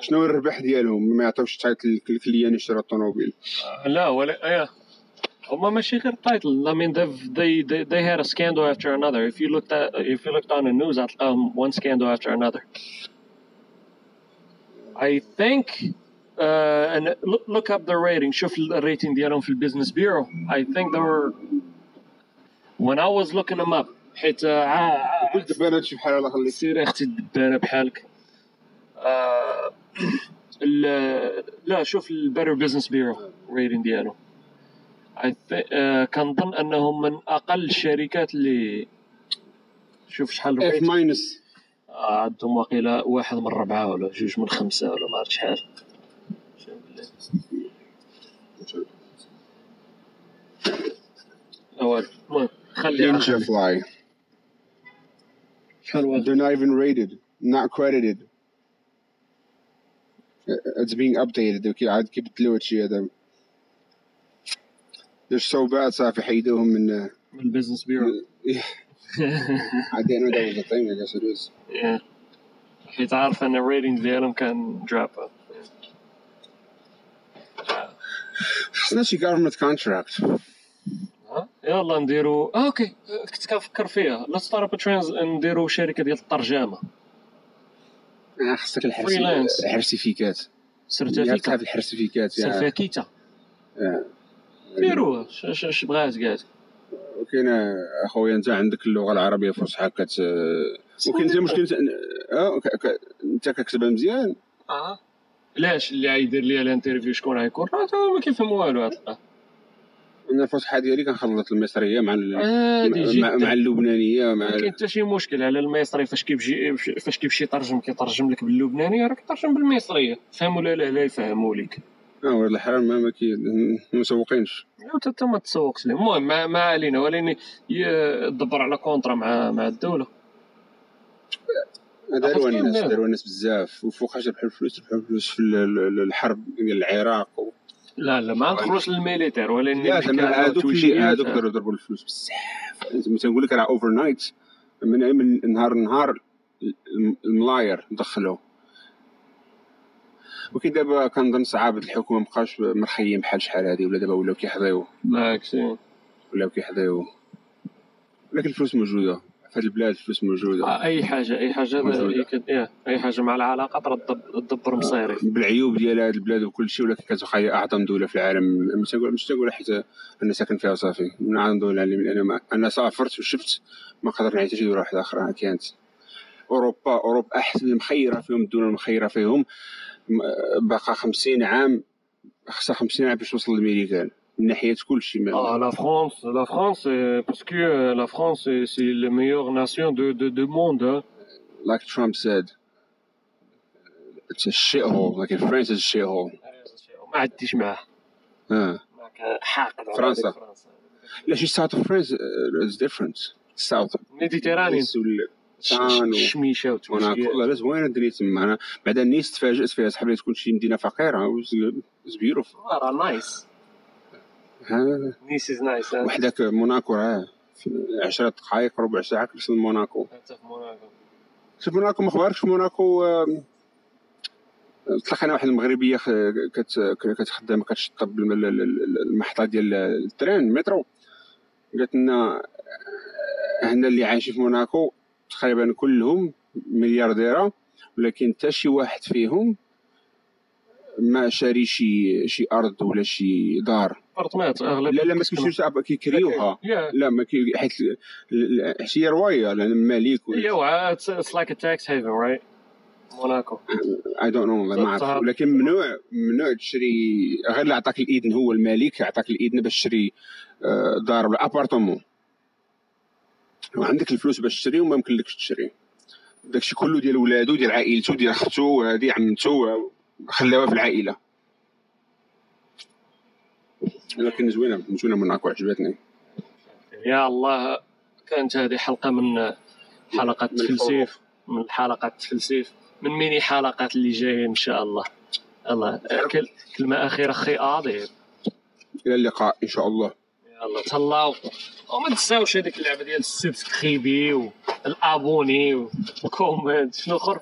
شنو الربح ديالهم؟ ما يعطيوش التايتل للكليان اشترى الطوموبيل. آه، لا ولا إيه هما ماشي غير تايتل I mean they've, they, they, they had a scandal after another if you looked at if you looked on the news um, one scandal after another I think uh, and look, look up their rating شوف الريتنج ديالهم في البيزنس بيرو I think they were when I was looking them up حيت آه، ع- ع- قلت دابا انا هادشي بحال الله خليك سير اختي الدبانه بحالك آه ال- لا شوف البيتر بزنس بيرو ريتنج ديالو I thi- آه كنظن أنهم من أقل الشركات اللي شوف شحال اف الريت ماينس آه، عندهم واقيلا واحد من ربعة ولا جوج من خمسة ولا ما عرفت شحال. المهم Ninja Fly شحال واحد they're not even rated. Not credited. It's being updated. عاد كيبدلوا هادشي هذا الصوبات صافي حيدوهم من من البيزنس بيرو عاد أنا داوز الطين يا سيريوس حيت عارف ان الريتنج ديالهم كان دروب خصنا شي جافرمنت كونتراكت يلا نديرو أوكي كنت كنفكر فيها لا ستارت اب ترانز نديرو شركه ديال الترجمه خصك. الحرسيفيكات ياك سيرتيفيكا تعرف الحرسيفيكات يا آه. ش- اش بغات كاع وكاين اخويا انت عندك اللغة العربية فصحى كت وكاين انت مشكل انت- آه انت كتكتبها مزيان. آه. علاش اللي غيدير ليا الانترفيو شكون غيكون؟ راه ما كيفهم والو هاد أنا الفصحى ديالي كنخلط المصرية مع عادي مع, مع اللبنانية مع ما كاين حتى شي مشكل على المصري فاش كيمشي فاش كيمشي يترجم كيترجم لك باللبنانية راه كيترجم بالمصرية. فهموا ولا لا لا يفهموا لك آه ولاد الحرام ما ما كي ما مسوقينش. حتى انت ما تسوقش لهم المهم ما, ما علينا ولكن يدبر على كونترا مع مع الدولة. داروا كاين الناس ناس. داروا الناس بزاف وفوقاش ربحوا الفلوس ربحوا الفلوس في ال- ال- الحرب ديال العراق و... لا لا ما ندخلوش للميليتير ولكن لا هذوك اللي. هذوك داروا ضربوا الفلوس بزاف. تنقول لك راه overnight من من نهار لنهار الم- الملاير دخلوا. ولكن دابا كنظن صعاب الحكومة مابقاش مرخيين بحال شحال هادي ولا دابا ولاو كيحظيو بالعكس ولاو كيحظيو ولكن الفلوس موجودة. في هاد البلاد الفلوس موجودة. آه، أي حاجة أي حاجة موجودة. يك- إيه، أي حاجة مع العلاقات راه تدب- تدبر مصيري. بالعيوب ديال هاد البلاد وكل شيء ولكن كتبقى هي أعظم دولة في العالم. مش تقول مش تقول حيت أنا ساكن فيها صافي. من أعظم دولة اللي أنا ما أنا سافرت وشفت ما قدر نعيش شي دوله واحدة أخرى كانت أوروبا أوروبا أحسن المخيره فيهم الدولة المخيرة فيهم. باقا 50 عام خصها 50 عام باش توصل للميريكان من ناحيه كل شيء Ah, la France, la France, euh, parce que euh, la France, c'est- c'est la meilleure nation de, de, de monde. hein. like Trump said it's a shithole like France is a shithole ما عديش معاه آه معك حاقد على فرنسا. هذيك فرنسا لا شي south of France uh, is different south Méditerranée ولا ش- كانوا- ش- شميشه موناكو وداكشي والله لا زوينه الدنيا تما أنا. بعدا نيس تفاجأت فيها صحاب لي تكون شي مدينة فقيرة beautiful راه nice. نيس is nice وحدك موناكو راه في 10 دقائق ربع ساعة كتوصل لموناكو. حتى في موناكو. شوف موناكو ما اخباركش في موناكو آم، تلاقينا واحد المغربية كتخدم كتشطب الم- ال- ال- ال- المحطة ديال ال train المترو قالت لنا آه، هنا اللي عايشين في موناكو تقريبا كلهم milliardaires ولكن حتى شي واحد فيهم ما شاري شي شي أرض ولا شي دار. appartements أغلب لا لا ما كيشريوش كيكريوها. لا ما كي حيت حيت هي رواية لأن الملك هي وعا it's like tax haven right موناكو I don't know ما. عرفت ولكن ممنوع ممنوع تشري غير اللي عطاك الاذن هو الملك عطاك الاذن باش تشري آه، دار ولا appartement. وعندك الفلوس باش تشري وما يمكنلكش تشري. داكشي كله ديال ولادو ديال عائلته ديال اختو هادي عمته خلاوها في العائلة. لكن زوينة زوينة موناكو عجبتني. يا الله كانت هذه حلقة من حلقات من تفلسيف من الحلقات تفلسيف من ميني حلقات اللي جاية إن شاء الله. الله كل- كلمة أخيرة أخي عظيم إلى اللقاء إن شاء الله. يلا تهلاو. وما تنساوش هذيك اللعبة ديال ال subscribe وال abonner وال comment شنو آخر؟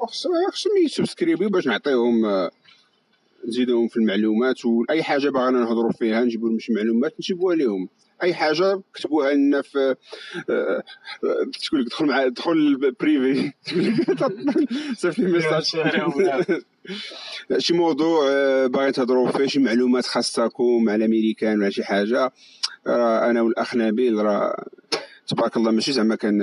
خص- خصهم يسبسكريبيو باش نعطيهم آه، نزيدوهم في المعلومات واي حاجة باغينا نهضروا فيها نجيبوا لهم شي معلومات نجيبوها لهم أي حاجة كتبوها لنا في آه، آه، تقول لك دخل مع دخل ال privé تقول لك صيفط لي message شي موضوع آه، باغي تهضروا فيه شي معلومات خاصكم على أمريكان ولا شي حاجة. راه أنا والأخ نبيل راه تبارك الله ماشي زعما كان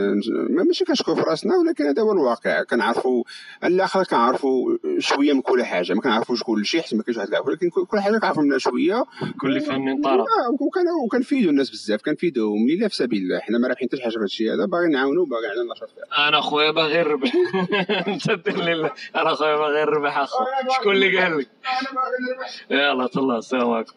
ما- ماشي كنشكو في راسنا ولكن هذا هو الواقع. كنعرفوا على الآخر كنعرفوا شوية من كل حاجة. ما كنعرفوش كل شيء حيت ما كاينش واحد العرف ولكن كل كل حاجة كنعرفوا منها شوية. كل فن طرف. وكان وكنفيدوا الناس بزاف كنفيدوهم لله في سبيل الله. حنا ما رابحين حتى شي حاجة في هذا الشيء هذا باغي نعاونوا باغي عندنا نشاط فيها أنا خويا باغي نربح أنت دير لله أنا خويا باغي نربح أخو. شكون اللي قال لك؟ أنا باغي نربح. يلا تهلا السلام عليكم.